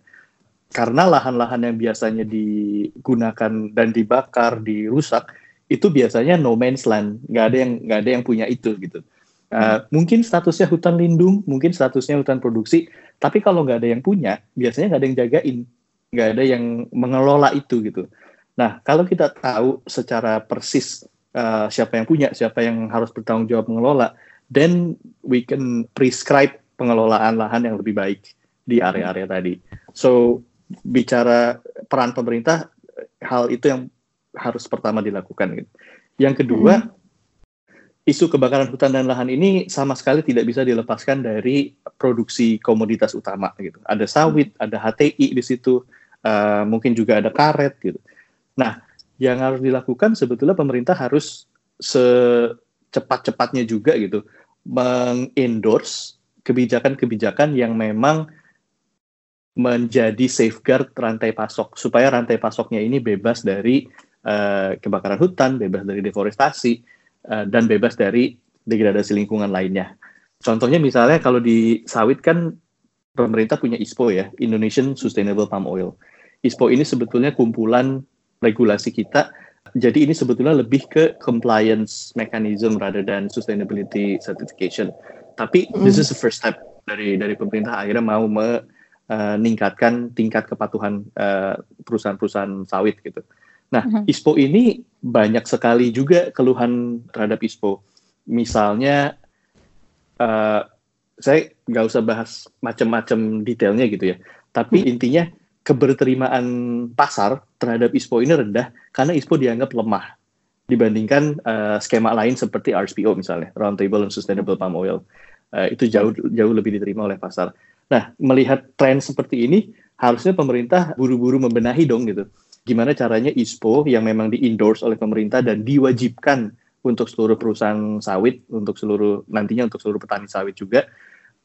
Karena lahan-lahan yang biasanya digunakan dan dibakar, dirusak, itu biasanya no man's land, nggak ada yang nggak ada yang punya itu gitu. Uh, mungkin statusnya hutan lindung, mungkin statusnya hutan produksi, tapi kalau nggak ada yang punya, biasanya nggak ada yang jagain, nggak ada yang mengelola itu gitu. Nah, kalau kita tahu secara persis uh, siapa yang punya, siapa yang harus bertanggung jawab mengelola, then we can prescribe pengelolaan lahan yang lebih baik di area-area tadi. So, bicara peran pemerintah, hal itu yang harus pertama dilakukan. Gitu. Yang kedua, hmm isu kebakaran hutan dan lahan ini sama sekali tidak bisa dilepaskan dari produksi komoditas utama gitu. Ada sawit, ada HTI di situ, uh, mungkin juga ada karet gitu. Nah, yang harus dilakukan sebetulnya pemerintah harus secepat-cepatnya juga gitu mengendorse kebijakan-kebijakan yang memang menjadi safeguard rantai pasok supaya rantai pasoknya ini bebas dari uh, kebakaran hutan, bebas dari deforestasi Eh, dan bebas dari degradasi lingkungan lainnya. Contohnya misalnya kalau di sawit kan pemerintah punya ISPO ya, Indonesian Sustainable Palm Oil. ISPO ini sebetulnya kumpulan regulasi kita. Jadi ini sebetulnya lebih ke compliance mechanism rather than sustainability certification. Tapi mm. this is the first step dari dari pemerintah akhirnya mau meningkatkan tingkat kepatuhan uh, perusahaan-perusahaan sawit gitu. Nah, uh-huh. ISPO ini banyak sekali juga keluhan terhadap ISPO. Misalnya, uh, saya nggak usah bahas macam-macam detailnya gitu ya. Tapi uh-huh. intinya keberterimaan pasar terhadap ISPO ini rendah karena ISPO dianggap lemah dibandingkan uh, skema lain seperti RSPO misalnya, Roundtable and Sustainable Palm Oil. Uh, itu jauh jauh lebih diterima oleh pasar. Nah, melihat tren seperti ini, harusnya pemerintah buru-buru membenahi dong gitu gimana caranya ISPO yang memang di-endorse oleh pemerintah dan diwajibkan untuk seluruh perusahaan sawit, untuk seluruh nantinya untuk seluruh petani sawit juga,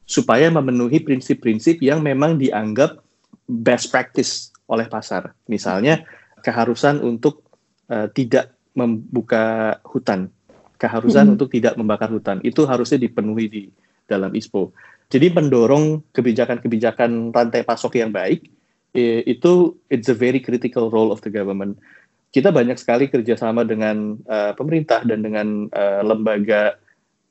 supaya memenuhi prinsip-prinsip yang memang dianggap best practice oleh pasar. Misalnya keharusan untuk uh, tidak membuka hutan, keharusan hmm. untuk tidak membakar hutan, itu harusnya dipenuhi di dalam ISPO. Jadi mendorong kebijakan-kebijakan rantai pasok yang baik, itu it's a very critical role of the government. Kita banyak sekali kerjasama dengan uh, pemerintah dan dengan uh, lembaga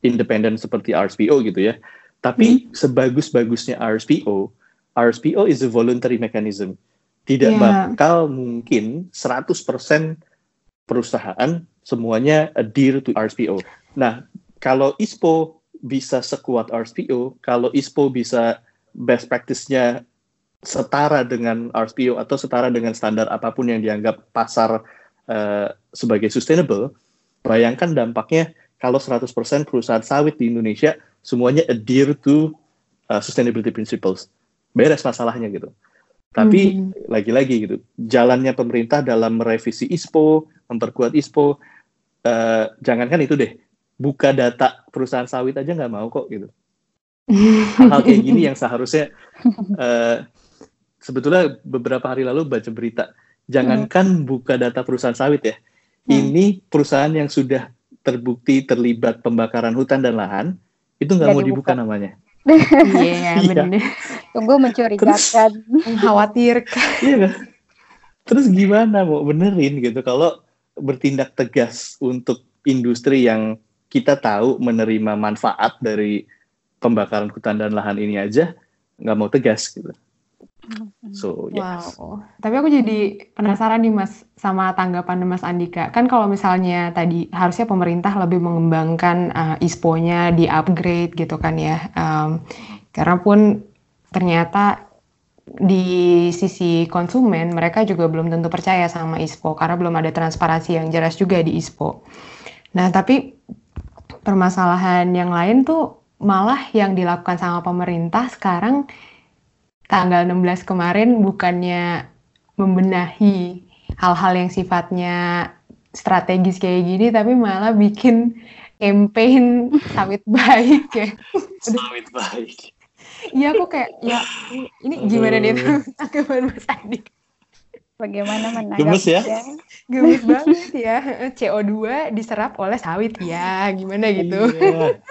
independen seperti RSPO gitu ya. Tapi hmm. sebagus-bagusnya RSPO, RSPO is a voluntary mechanism. Tidak yeah. bakal mungkin 100% perusahaan semuanya adhere to RSPO. Nah, kalau ISPO bisa sekuat RSPO, kalau ISPO bisa best practice-nya setara dengan RSPO atau setara dengan standar apa pun yang dianggap pasar uh, sebagai sustainable, bayangkan dampaknya kalau 100% perusahaan sawit di Indonesia semuanya adhere to uh, sustainability principles. Beres masalahnya gitu. Tapi hmm. lagi-lagi hmm. gitu, jalannya pemerintah dalam merevisi ISPO, memperkuat ISPO, uh, jangankan itu deh, buka data perusahaan sawit aja nggak mau kok gitu. Hal-hal kayak gini yang seharusnya uh, sebetulnya beberapa hari lalu baca berita, jangankan hmm. buka data perusahaan sawit ya, hmm. ini perusahaan yang sudah terbukti terlibat pembakaran hutan dan lahan, itu nggak mau dibuka, dibuka namanya. Iya, yeah, benar. Tunggu mencurigakan, mengkhawatirkan. Iya? Terus gimana mau benerin gitu kalau bertindak tegas untuk industri yang kita tahu menerima manfaat dari pembakaran hutan dan lahan ini aja nggak mau tegas gitu. So, yes. Wow. Tapi aku jadi penasaran nih Mas sama tanggapan Mas Andika. Kan kalau misalnya tadi harusnya pemerintah lebih mengembangkan uh, ISPO-nya di upgrade gitu kan ya. Um, karena pun ternyata di sisi konsumen mereka juga belum tentu percaya sama ISPO karena belum ada transparansi yang jelas juga di ISPO. Nah, tapi permasalahan yang lain tuh malah yang dilakukan sama pemerintah sekarang tanggal 16 kemarin bukannya membenahi hal-hal yang sifatnya strategis kayak gini tapi malah bikin campaign sawit baik ya. Sawit baik. Iya aku kayak ya ini gimana nih tanggapan Mas Adi? Bagaimana menanggapi Gemes ya? Gemes banget ya. CO2 diserap oleh sawit ya. Gimana gitu. Iya.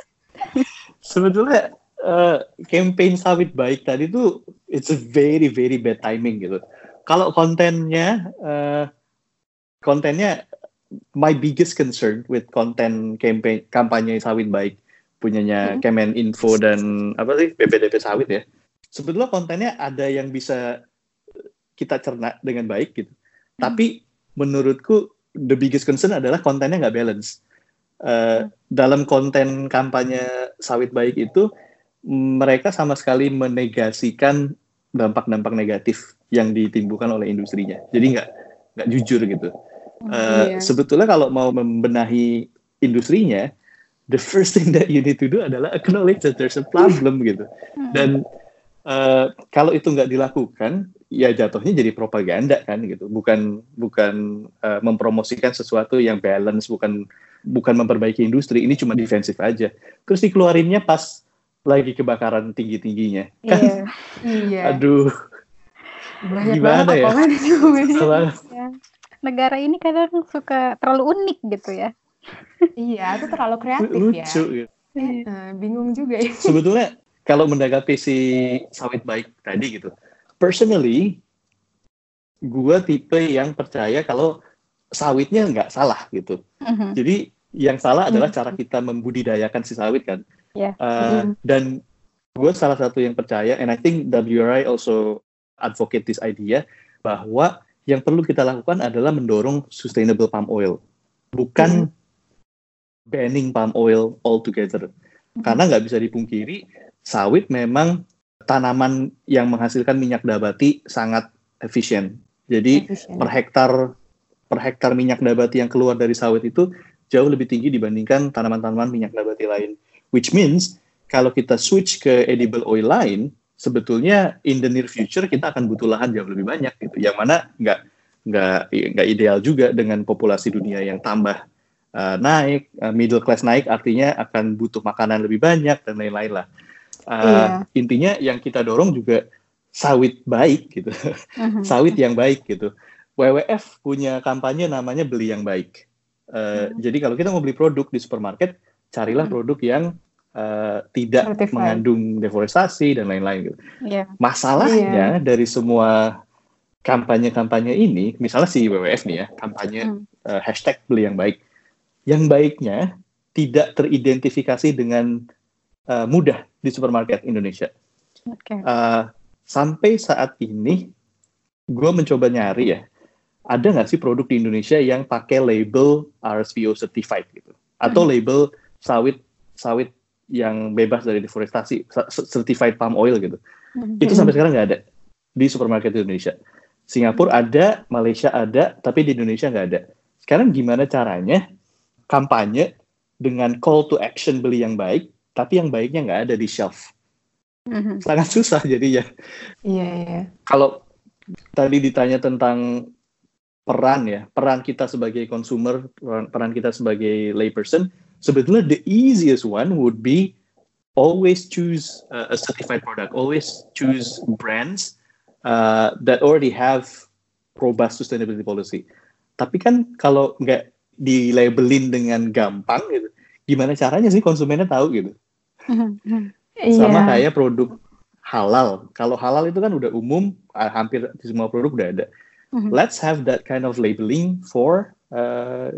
Sebetulnya eh, campaign sawit baik tadi tuh it's a very very bad timing gitu. Kalau kontennya eh, kontennya my biggest concern with konten campaign kampanye sawit baik punyanya Hmm. Kemeninfo dan apa sih BPDP sawit ya. Sebetulnya kontennya ada yang bisa kita cerna dengan baik gitu. Tapi menurutku the biggest concern adalah kontennya nggak balance. Eh, dalam konten kampanye sawit baik itu mereka sama sekali menegasikan dampak-dampak negatif yang ditimbulkan oleh industrinya. Jadi nggak nggak jujur gitu. Eh, Iya. Sebetulnya kalau mau membenahi industrinya, the first thing that you need to do adalah acknowledge that there's a problem gitu. Dan eh, kalau itu nggak dilakukan, ya jatuhnya jadi propaganda kan gitu. Bukan bukan eh, mempromosikan sesuatu yang balance, bukan bukan memperbaiki industri. Ini cuma defensif aja. Terus dikeluarinnya pas lagi kebakaran tinggi tingginya. Kan, Iya. Iya. aduh, Banyak gimana ya? omongan itu. salah. Ya. Negara ini kadang suka terlalu unik gitu ya. Iya, itu terlalu kreatif ya. lucu. gitu. Eh, bingung juga ya. sebetulnya kalau menanggapi si sawit baik tadi gitu, personally, gue tipe yang percaya kalau sawitnya nggak salah gitu. Mhm. Jadi yang salah adalah cara kita membudidayakan si sawit kan. Ya. Uh, Dan gue salah satu yang percaya, and I think WRI also advocate this idea bahwa yang perlu kita lakukan adalah mendorong sustainable palm oil, bukan banning palm oil altogether. Karena nggak bisa dipungkiri, sawit memang tanaman yang menghasilkan minyak nabati sangat efisien. Jadi Efisien. per hektar per hektar minyak nabati yang keluar dari sawit itu jauh lebih tinggi dibandingkan tanaman-tanaman minyak nabati lain. Which means kalau kita switch ke edible oil lain, sebetulnya in the near future kita akan butuh lahan jauh lebih banyak gitu. Yang mana nggak nggak nggak ideal juga dengan populasi dunia yang tambah uh, naik, uh, middle class naik artinya akan butuh makanan lebih banyak dan lain-lain lah. Uh, Intinya yang kita dorong juga sawit baik gitu Mhm. sawit yang baik gitu. WWF punya kampanye namanya beli yang baik. Eh, Hmm. Jadi kalau kita mau beli produk di supermarket, carilah Hmm. produk yang eh, tidak Certified. mengandung deforestasi dan lain-lain. Gitu. Iya. Masalahnya dari semua kampanye-kampanye ini, misalnya si WWF nih ya, kampanye Hmm. eh, hashtag beli yang baik. Yang baiknya tidak teridentifikasi dengan eh, mudah di supermarket Indonesia Oke. uh, sampai saat ini gue mencoba nyari ya ada nggak sih produk di Indonesia yang pakai label RSPO certified gitu atau Hmm. label sawit sawit yang bebas dari deforestasi certified palm oil gitu Mhm. itu sampai sekarang nggak ada di supermarket di Indonesia Singapura ada Malaysia ada tapi di Indonesia nggak ada sekarang gimana caranya kampanye dengan call to action beli yang baik tapi yang baiknya nggak ada di shelf Mhm. sangat susah jadinya Iya, iya. kalau tadi ditanya tentang peran ya, peran kita sebagai consumer, peran, peran kita sebagai layperson, sebetulnya the easiest one would be always choose uh, a certified product, always choose brands uh, that already have robust sustainability policy. Tapi kan kalau nggak di labelin dengan gampang gitu, gimana caranya sih konsumennya tahu gitu? Mhm. sama Iya. kayak produk halal. Kalau halal itu kan udah umum, ah, hampir di semua produk udah ada. Mhm. Let's have that kind of labeling for uh,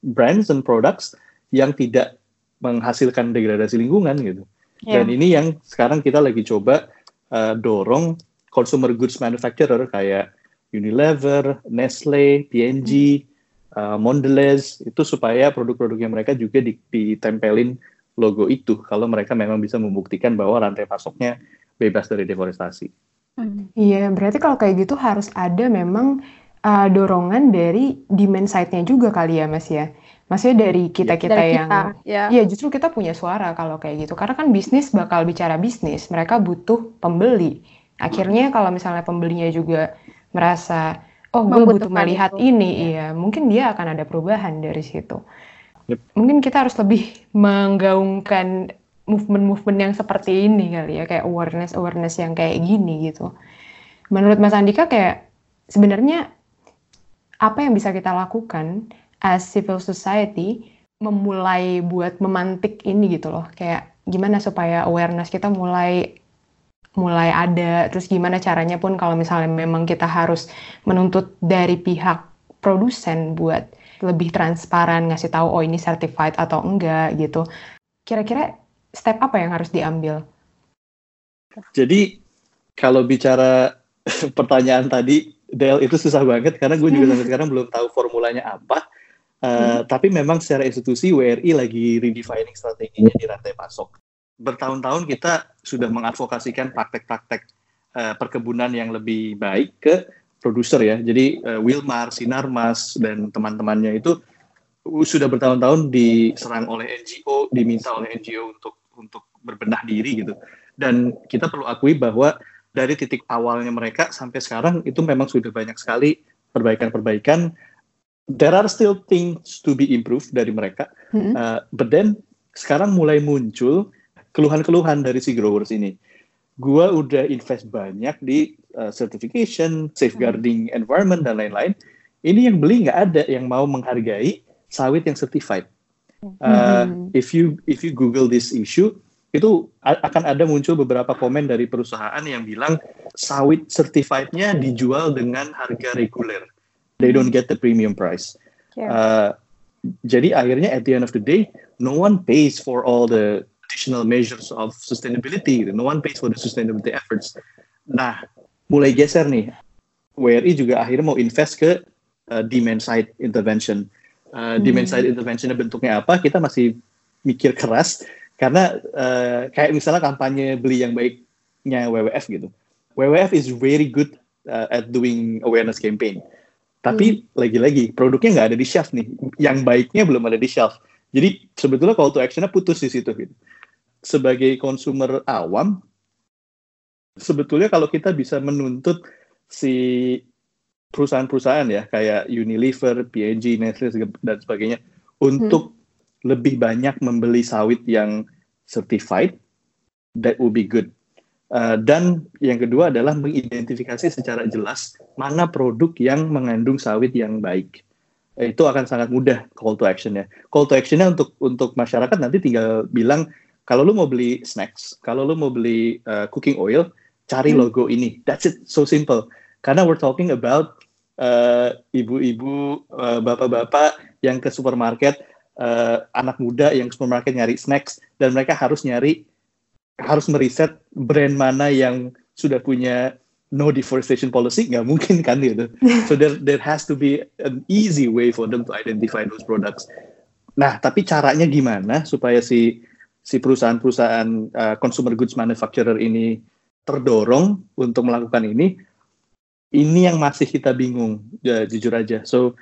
brands and products yang tidak menghasilkan degradasi lingkungan gitu. Iya. Dan ini yang sekarang kita lagi coba uh, dorong consumer goods manufacturer kayak Unilever, Nestle, P&G, uh, Mondelez itu supaya produk-produknya mereka juga di- ditempelin logo itu kalau mereka memang bisa membuktikan bahwa rantai pasoknya bebas dari deforestasi. Mhm. Iya, berarti kalau kayak gitu harus ada memang uh, dorongan dari demand side-nya juga kali ya, Mas ya. Maksudnya dari kita-kita Dari yang kita, ya. Iya, justru kita punya suara kalau kayak gitu. Karena kan bisnis bakal bicara bisnis, mereka butuh pembeli. Akhirnya kalau misalnya pembelinya juga merasa, oh gue butuh Membutuhkan melihat itu. ini, Iya. iya, mungkin dia akan ada perubahan dari situ. Yep. Mungkin kita harus lebih menggaungkan movement-movement yang seperti ini kali ya, kayak awareness-awareness yang kayak gini gitu. Menurut Mas Andika kayak sebenarnya apa yang bisa kita lakukan as civil society memulai buat memantik ini gitu loh. Kayak gimana supaya awareness kita mulai mulai ada terus gimana caranya pun kalau misalnya memang kita harus menuntut dari pihak produsen buat lebih transparan ngasih tahu oh ini certified atau enggak gitu. Kira-kira step apa yang harus diambil? Jadi kalau bicara pertanyaan tadi Del itu susah banget karena gue juga sampai sekarang belum tahu formulanya apa. Uh, hmm. tapi memang secara institusi WRI lagi redefining strateginya di rantai pasok. Bertahun-tahun kita sudah mengadvokasikan praktek-praktek uh, perkebunan yang lebih baik ke produser ya. Jadi uh, Wilmar, Sinarmas dan teman-temannya itu sudah bertahun-tahun diserang oleh NGO, diminta oleh NGO untuk untuk berbenah diri gitu. Dan kita perlu akui bahwa dari titik awalnya mereka sampai sekarang itu memang sudah banyak sekali perbaikan-perbaikan. There are still things to be improved dari mereka, -hmm. uh, but then sekarang mulai muncul keluhan-keluhan dari si growers ini. Gua udah invest banyak di uh, certification, safeguarding hmm. environment dan lain-lain. Ini yang beli nggak ada yang mau menghargai sawit yang certified. Uh, hmm. If you if you Google this issue, itu akan ada muncul beberapa komen dari perusahaan yang bilang sawit certified-nya dijual dengan harga reguler. They don't get the premium price. Uh, jadi akhirnya at the end of the day, no one pays for all the additional measures of sustainability. No one pays for the sustainability efforts. Nah, mulai geser nih. WRI juga akhirnya mau invest ke uh, demand side intervention. Uh, hmm. Demand side interventionnya bentuknya apa? Kita masih mikir keras karena uh, kayak misalnya kampanye beli yang baiknya WWF gitu. WWF is very good uh, at doing awareness campaign. Tapi hmm. lagi-lagi hmm. produknya nggak ada di shelf nih. Yang baiknya belum ada di shelf. Jadi sebetulnya call to actionnya putus di situ gitu sebagai konsumer awam, sebetulnya kalau kita bisa menuntut si perusahaan-perusahaan ya kayak Unilever, P&G, Nestle dan sebagainya untuk hmm. lebih banyak membeli sawit yang certified, that would be good. Uh, dan yang kedua adalah mengidentifikasi secara jelas mana produk yang mengandung sawit yang baik. Itu akan sangat mudah call to actionnya. Call to actionnya untuk untuk masyarakat nanti tinggal bilang kalau lu mau beli snacks, kalau lu mau beli uh, cooking oil, cari hmm. logo ini. That's it, so simple. Karena we're talking about uh, ibu-ibu, uh, bapak-bapak yang ke supermarket, uh, anak muda yang ke supermarket nyari snacks, dan mereka harus nyari, harus meriset brand mana yang sudah punya no deforestation policy, nggak mungkin kan gitu. So there there has to be an easy way for them to identify those products. Nah, tapi caranya gimana supaya si si perusahaan-perusahaan uh, consumer goods manufacturer ini terdorong untuk melakukan ini, ini yang masih kita bingung, ya, jujur aja. So,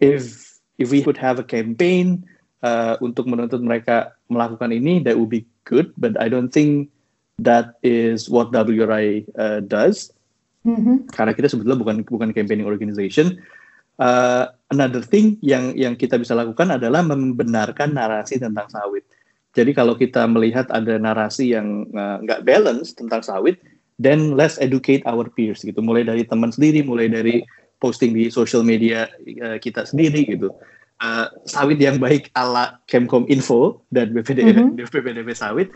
if if we could have a campaign uh, untuk menuntut mereka melakukan ini, that would be good. But I don't think that is what WRI uh, does. Mm-hmm. Karena kita sebetulnya bukan bukan campaigning organization. Uh, another thing yang yang kita bisa lakukan adalah membenarkan narasi tentang sawit. Jadi kalau kita melihat ada narasi yang eh, nggak uh, balance tentang sawit, then let's educate our peers gitu. Mulai dari teman sendiri, mulai dari posting di social media uh, kita sendiri gitu. Uh, sawit yang baik ala Kemkom Info dan BPD, mm -hmm. BPDB sawit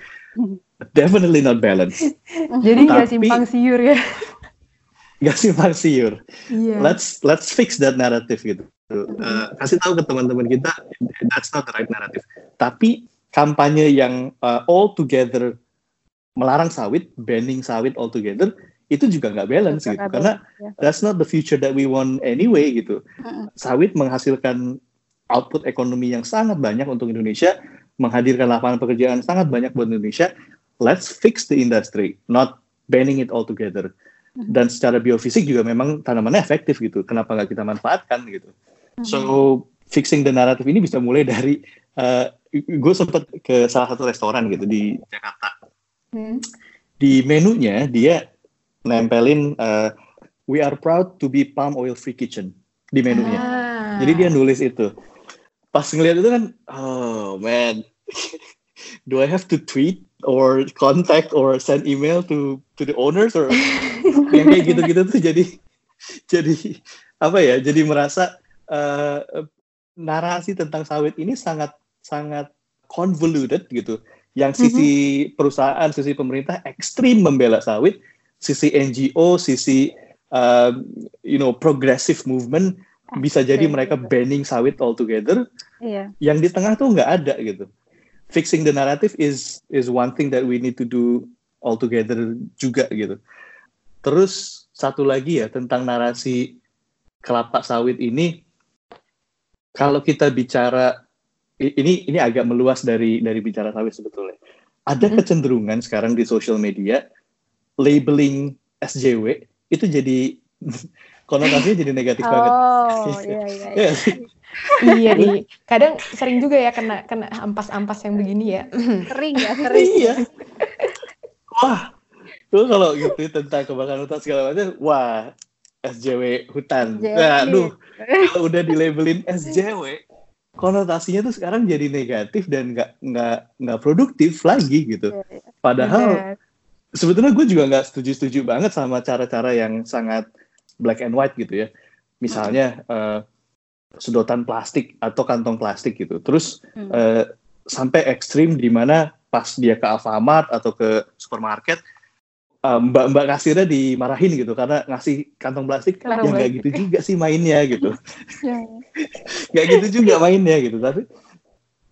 definitely not balance. Jadi nggak simpang siur ya? Nggak simpang siur. Yeah. Let's let's fix that narrative gitu. Uh, kasih tahu ke teman-teman kita that's not the right narrative. Tapi kampanye yang uh, all together melarang sawit, banning sawit all together, itu juga nggak balance gitu. Karena ya. that's not the future that we want anyway gitu. Sawit menghasilkan output ekonomi yang sangat banyak untuk Indonesia, menghadirkan lapangan pekerjaan sangat banyak buat Indonesia. Let's fix the industry, not banning it all together. Dan secara biofisik juga memang tanamannya efektif gitu. Kenapa nggak kita manfaatkan gitu? So fixing the narrative ini bisa mulai dari uh, gue sempet ke salah satu restoran gitu di Jakarta. Hmm. Di menunya dia nempelin uh, we are proud to be palm oil free kitchen di menunya. Ah. Jadi dia nulis itu. pas ngeliat itu kan oh man do I have to tweet or contact or send email to to the owners or yang kayak gitu-gitu tuh jadi jadi apa ya jadi merasa uh, narasi tentang sawit ini sangat sangat convoluted gitu yang sisi mm-hmm. perusahaan sisi pemerintah ekstrim membela sawit sisi NGO sisi uh, you know progressive movement bisa jadi mereka banning sawit altogether. Iya. Yang di tengah tuh nggak ada gitu. Fixing the narrative is is one thing that we need to do altogether juga gitu. Terus satu lagi ya tentang narasi kelapa sawit ini, kalau kita bicara ini ini agak meluas dari dari bicara sawit sebetulnya. Ada hmm. kecenderungan sekarang di social media labeling SJW itu jadi konotasinya jadi negatif oh, banget. Oh iya iya. iya. iya iya. Kadang sering juga ya kena kena ampas-ampas yang begini ya. sering ya sering. iya. Wah, tuh kalau gitu tentang kebakaran hutan segala macam, wah SJW hutan. SJW. Nah, aduh, kalau udah dilabelin SJW, konotasinya tuh sekarang jadi negatif dan nggak nggak nggak produktif lagi gitu. Iya, iya. Padahal sebetulnya gue juga nggak setuju-setuju banget sama cara-cara yang sangat black and white gitu ya. Misalnya uh, sedotan plastik atau kantong plastik gitu. Terus uh, sampai ekstrim di mana pas dia ke Alfamart atau ke supermarket mbak mbak-mbak kasirnya dimarahin gitu karena ngasih kantong plastik kan ya nggak gitu juga sih mainnya gitu ya. nggak gitu juga mainnya gitu tapi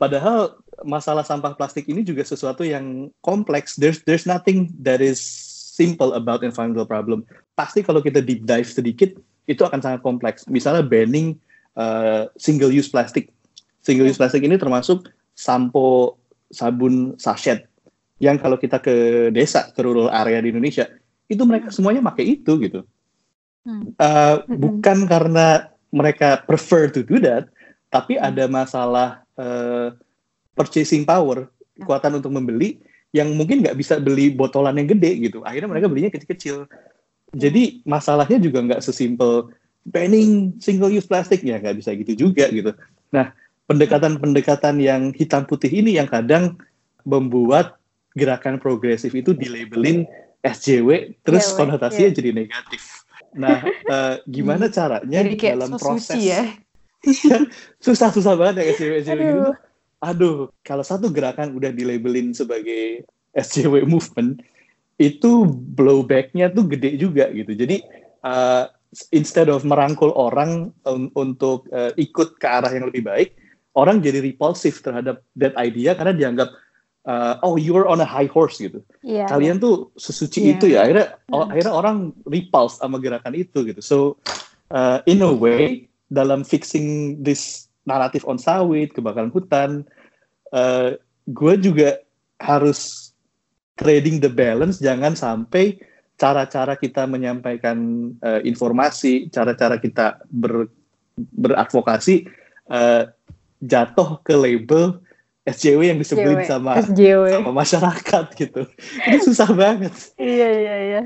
padahal masalah sampah plastik ini juga sesuatu yang kompleks there's there's nothing that is simple about environmental problem pasti kalau kita deep dive sedikit itu akan sangat kompleks. Misalnya banning uh, single use plastik. Single use plastik ini termasuk sampo, sabun, sachet. Yang kalau kita ke desa, ke rural area di Indonesia, itu mereka semuanya pakai itu gitu. Uh, bukan karena mereka prefer to do that, tapi hmm. ada masalah uh, purchasing power, kekuatan untuk membeli yang mungkin nggak bisa beli botolan yang gede gitu. Akhirnya mereka belinya kecil-kecil. Jadi masalahnya juga nggak sesimpel banning single use plastik ya nggak bisa gitu juga gitu. Nah pendekatan-pendekatan yang hitam putih ini yang kadang membuat gerakan progresif itu dilabelin SJW terus yeah, konotasinya yeah. jadi negatif. Nah uh, gimana caranya jadi kayak dalam so proses ya? susah-susah banget ya SJW SJW Aduh. gitu. Aduh kalau satu gerakan udah dilabelin sebagai SJW movement itu blowbacknya tuh gede juga gitu. Jadi uh, instead of merangkul orang un untuk uh, ikut ke arah yang lebih baik, orang jadi repulsif terhadap that idea karena dianggap uh, oh you're on a high horse gitu. Yeah. Kalian tuh sesuci yeah. itu ya. Akhirnya mm. akhirnya orang repulse sama gerakan itu gitu. So uh, in a way dalam fixing this narrative on sawit, kebakaran hutan, uh, gue juga harus trading the balance jangan sampai cara-cara kita menyampaikan uh, informasi, cara-cara kita ber, beradvokasi uh, jatuh ke label SJW yang disebut sama SJW. sama masyarakat gitu. Ini susah banget. iya iya iya.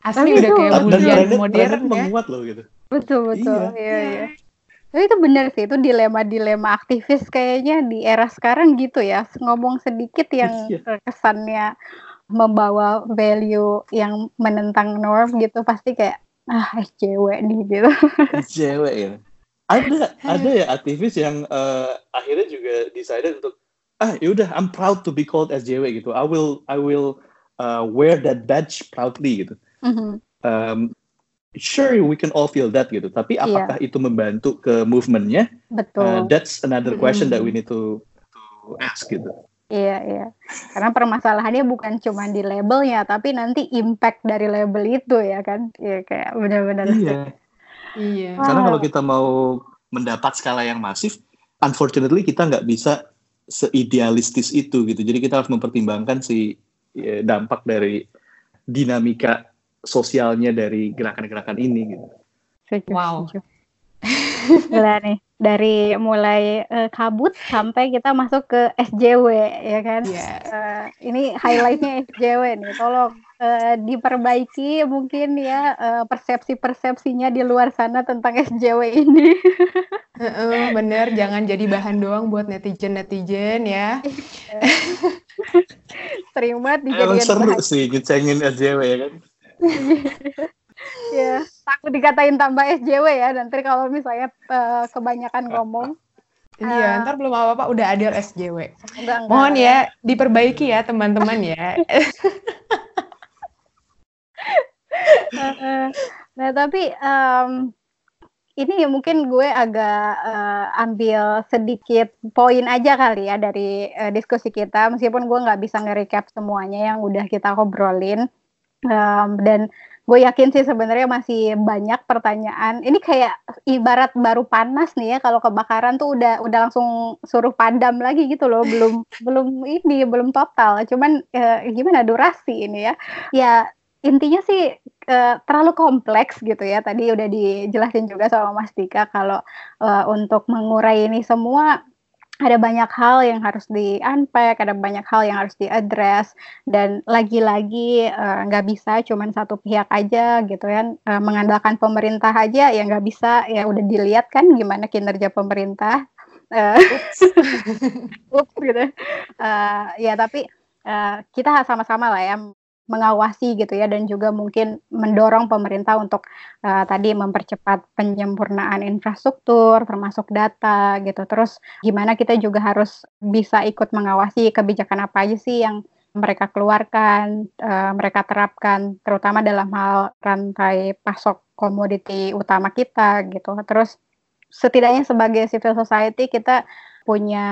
Asli udah kayak bulian modern ya. menguat loh gitu. Betul betul. Iya iya. iya. Tapi itu benar sih, itu dilema-dilema aktivis kayaknya di era sekarang gitu ya. Ngomong sedikit yang iya. kesannya membawa value yang menentang norm gitu pasti kayak ah cewek nih gitu. Cewek ya. Ada ada ya aktivis yang uh, akhirnya juga decided untuk ah yaudah I'm proud to be called SJW gitu. I will I will uh, wear that badge proudly gitu. Mm-hmm. Um, sure we can all feel that gitu. Tapi iya. apakah yeah. itu membantu ke movementnya? Betul. Uh, that's another question mm-hmm. that we need to to ask gitu. Iya, iya. Karena permasalahannya bukan cuma di labelnya, tapi nanti impact dari label itu ya kan. Iya, kayak benar-benar. Iya. Iya. Wow. Karena kalau kita mau mendapat skala yang masif, unfortunately kita nggak bisa seidealistis itu gitu. Jadi kita harus mempertimbangkan si ya, dampak dari dinamika sosialnya dari gerakan-gerakan ini gitu. Wow. Gila nih dari mulai uh, kabut sampai kita masuk ke SJW ya kan. Yeah. Iya. Uh, ini highlightnya SJW nih. Tolong uh, diperbaiki mungkin ya uh, persepsi-persepsinya di luar sana tentang SJW ini. Uh, bener, jangan jadi bahan doang buat netizen-netizen ya. Sering banget Emang dijadiin seru bahan. sih ngecengin SJW ya kan. Ya, takut dikatain tambah SJW ya. Nanti kalau misalnya eh, kebanyakan ngomong, Iya, ntar belum apa-apa udah ada SJW. enggak enggak. Mohon ya diperbaiki ya teman-teman ya. Nah tapi em, ini ya mungkin gue agak eh, ambil sedikit poin aja kali ya dari eh, diskusi kita. Meskipun gue nggak bisa nge-recap semuanya yang udah kita ngobrolin Em, dan gue yakin sih sebenarnya masih banyak pertanyaan. Ini kayak ibarat baru panas nih ya kalau kebakaran tuh udah udah langsung suruh padam lagi gitu loh. Belum belum ini belum total. Cuman eh, gimana durasi ini ya. Ya intinya sih eh, terlalu kompleks gitu ya. Tadi udah dijelasin juga sama Mas Dika kalau eh, untuk mengurai ini semua ada banyak hal yang harus di-unpack, ada banyak hal yang harus diadres dan lagi-lagi eh, nggak bisa cuman satu pihak aja gitu ya Eh, mengandalkan pemerintah aja ya nggak bisa. Ya udah dilihat kan gimana kinerja pemerintah. Eh, ups gitu. Eh, ya tapi eh, kita sama-sama lah ya mengawasi gitu ya dan juga mungkin mendorong pemerintah untuk uh, tadi mempercepat penyempurnaan infrastruktur termasuk data gitu. Terus gimana kita juga harus bisa ikut mengawasi kebijakan apa aja sih yang mereka keluarkan, uh, mereka terapkan terutama dalam hal rantai pasok komoditi utama kita gitu. Terus setidaknya sebagai civil society kita punya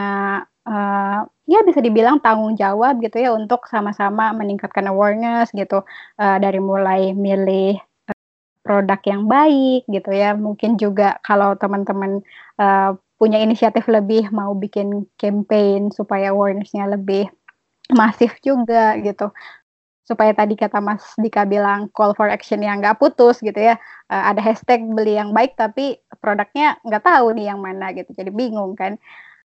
uh, ya bisa dibilang tanggung jawab gitu ya untuk sama-sama meningkatkan awareness gitu uh, dari mulai milih uh, produk yang baik gitu ya. Mungkin juga kalau teman-teman uh, punya inisiatif lebih mau bikin campaign supaya awarenessnya lebih masif juga gitu. Supaya tadi kata Mas Dika bilang call for action yang nggak putus gitu ya. Uh, ada hashtag beli yang baik tapi produknya nggak tahu nih yang mana gitu. Jadi bingung kan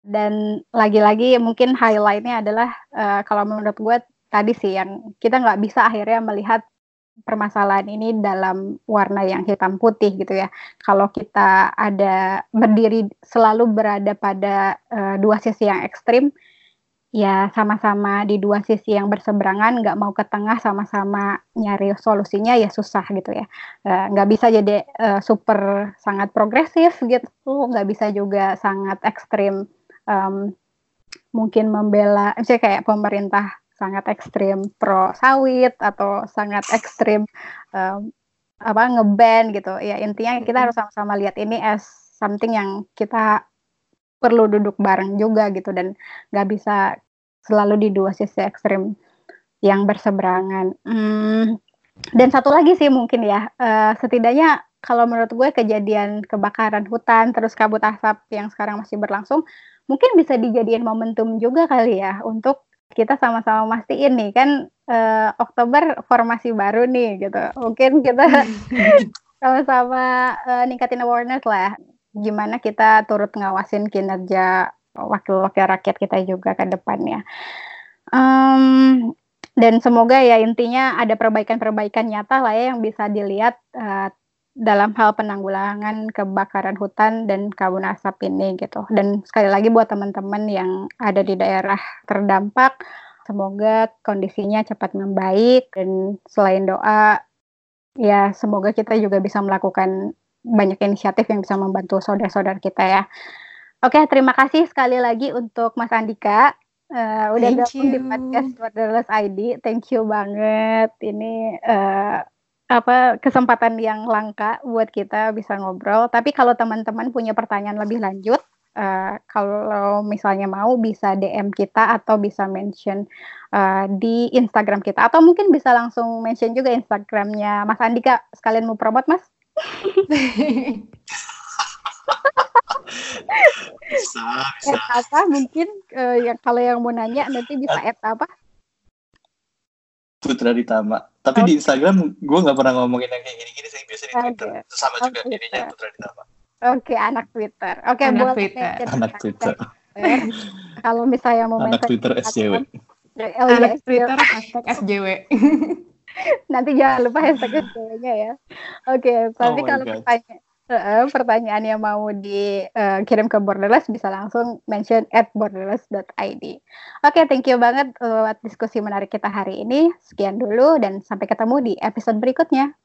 dan lagi-lagi mungkin highlightnya adalah uh, kalau menurut gue tadi sih yang kita nggak bisa akhirnya melihat permasalahan ini dalam warna yang hitam putih gitu ya. Kalau kita ada berdiri selalu berada pada uh, dua sisi yang ekstrim, ya sama-sama di dua sisi yang berseberangan, nggak mau ke tengah sama-sama nyari solusinya ya susah gitu ya. Uh, bisa jadi uh, super sangat progresif gitu, nggak bisa juga sangat ekstrim um, mungkin membela misalnya kayak pemerintah sangat ekstrim pro sawit atau sangat ekstrim um, apa ngeban gitu. Ya intinya kita harus sama-sama lihat ini as something yang kita perlu duduk bareng juga gitu dan nggak bisa selalu di dua sisi ekstrim yang berseberangan. Hmm, dan satu lagi sih mungkin ya uh, setidaknya kalau menurut gue kejadian kebakaran hutan terus kabut asap yang sekarang masih berlangsung mungkin bisa dijadiin momentum juga kali ya untuk kita sama-sama mastiin nih kan uh, Oktober formasi baru nih gitu. Mungkin kita sama-sama uh, ningkatin awareness lah. Gimana kita turut ngawasin kinerja wakil-wakil rakyat kita juga ke depannya. Um, dan semoga ya intinya ada perbaikan-perbaikan nyata lah ya yang bisa dilihat uh, dalam hal penanggulangan kebakaran hutan dan kabut asap ini gitu. Dan sekali lagi buat teman-teman yang ada di daerah terdampak, semoga kondisinya cepat membaik dan selain doa ya semoga kita juga bisa melakukan banyak inisiatif yang bisa membantu saudara-saudara kita ya. Oke, terima kasih sekali lagi untuk Mas Andika. Uh, udah gabung di podcast Borderless ID. Thank you banget. Ini uh, apa kesempatan yang langka buat kita bisa ngobrol. Tapi kalau teman-teman punya pertanyaan lebih lanjut, uh, kalau misalnya mau bisa DM kita atau bisa mention uh, di Instagram kita atau mungkin bisa langsung mention juga Instagramnya Mas Andika. Sekalian mau promote Mas? bisa, bisa. At apa mungkin uh, yang kalau yang mau nanya nanti bisa at apa? Putra Ditama. Tapi okay. di Instagram gue nggak pernah ngomongin yang kayak gini-gini sih biasanya di Twitter. Okay. Sama Oh, juga Twitter. ininya Putra Ditama. Oke, anak Twitter. Oke, Anak boleh Twitter. Anak Twitter. Kalau misalnya mau Anak Twitter SJW. Oh iya, Anak Twitter hashtag SJW. nanti jangan lupa hashtag SJW-nya ya. Oke, tapi Oh kalau pertanyaan Uh, pertanyaan yang mau dikirim eh, uh, ke Borderless bisa langsung mention at borderless.id. Oke, okay, thank you banget buat diskusi menarik kita hari ini. Sekian dulu dan sampai ketemu di episode berikutnya.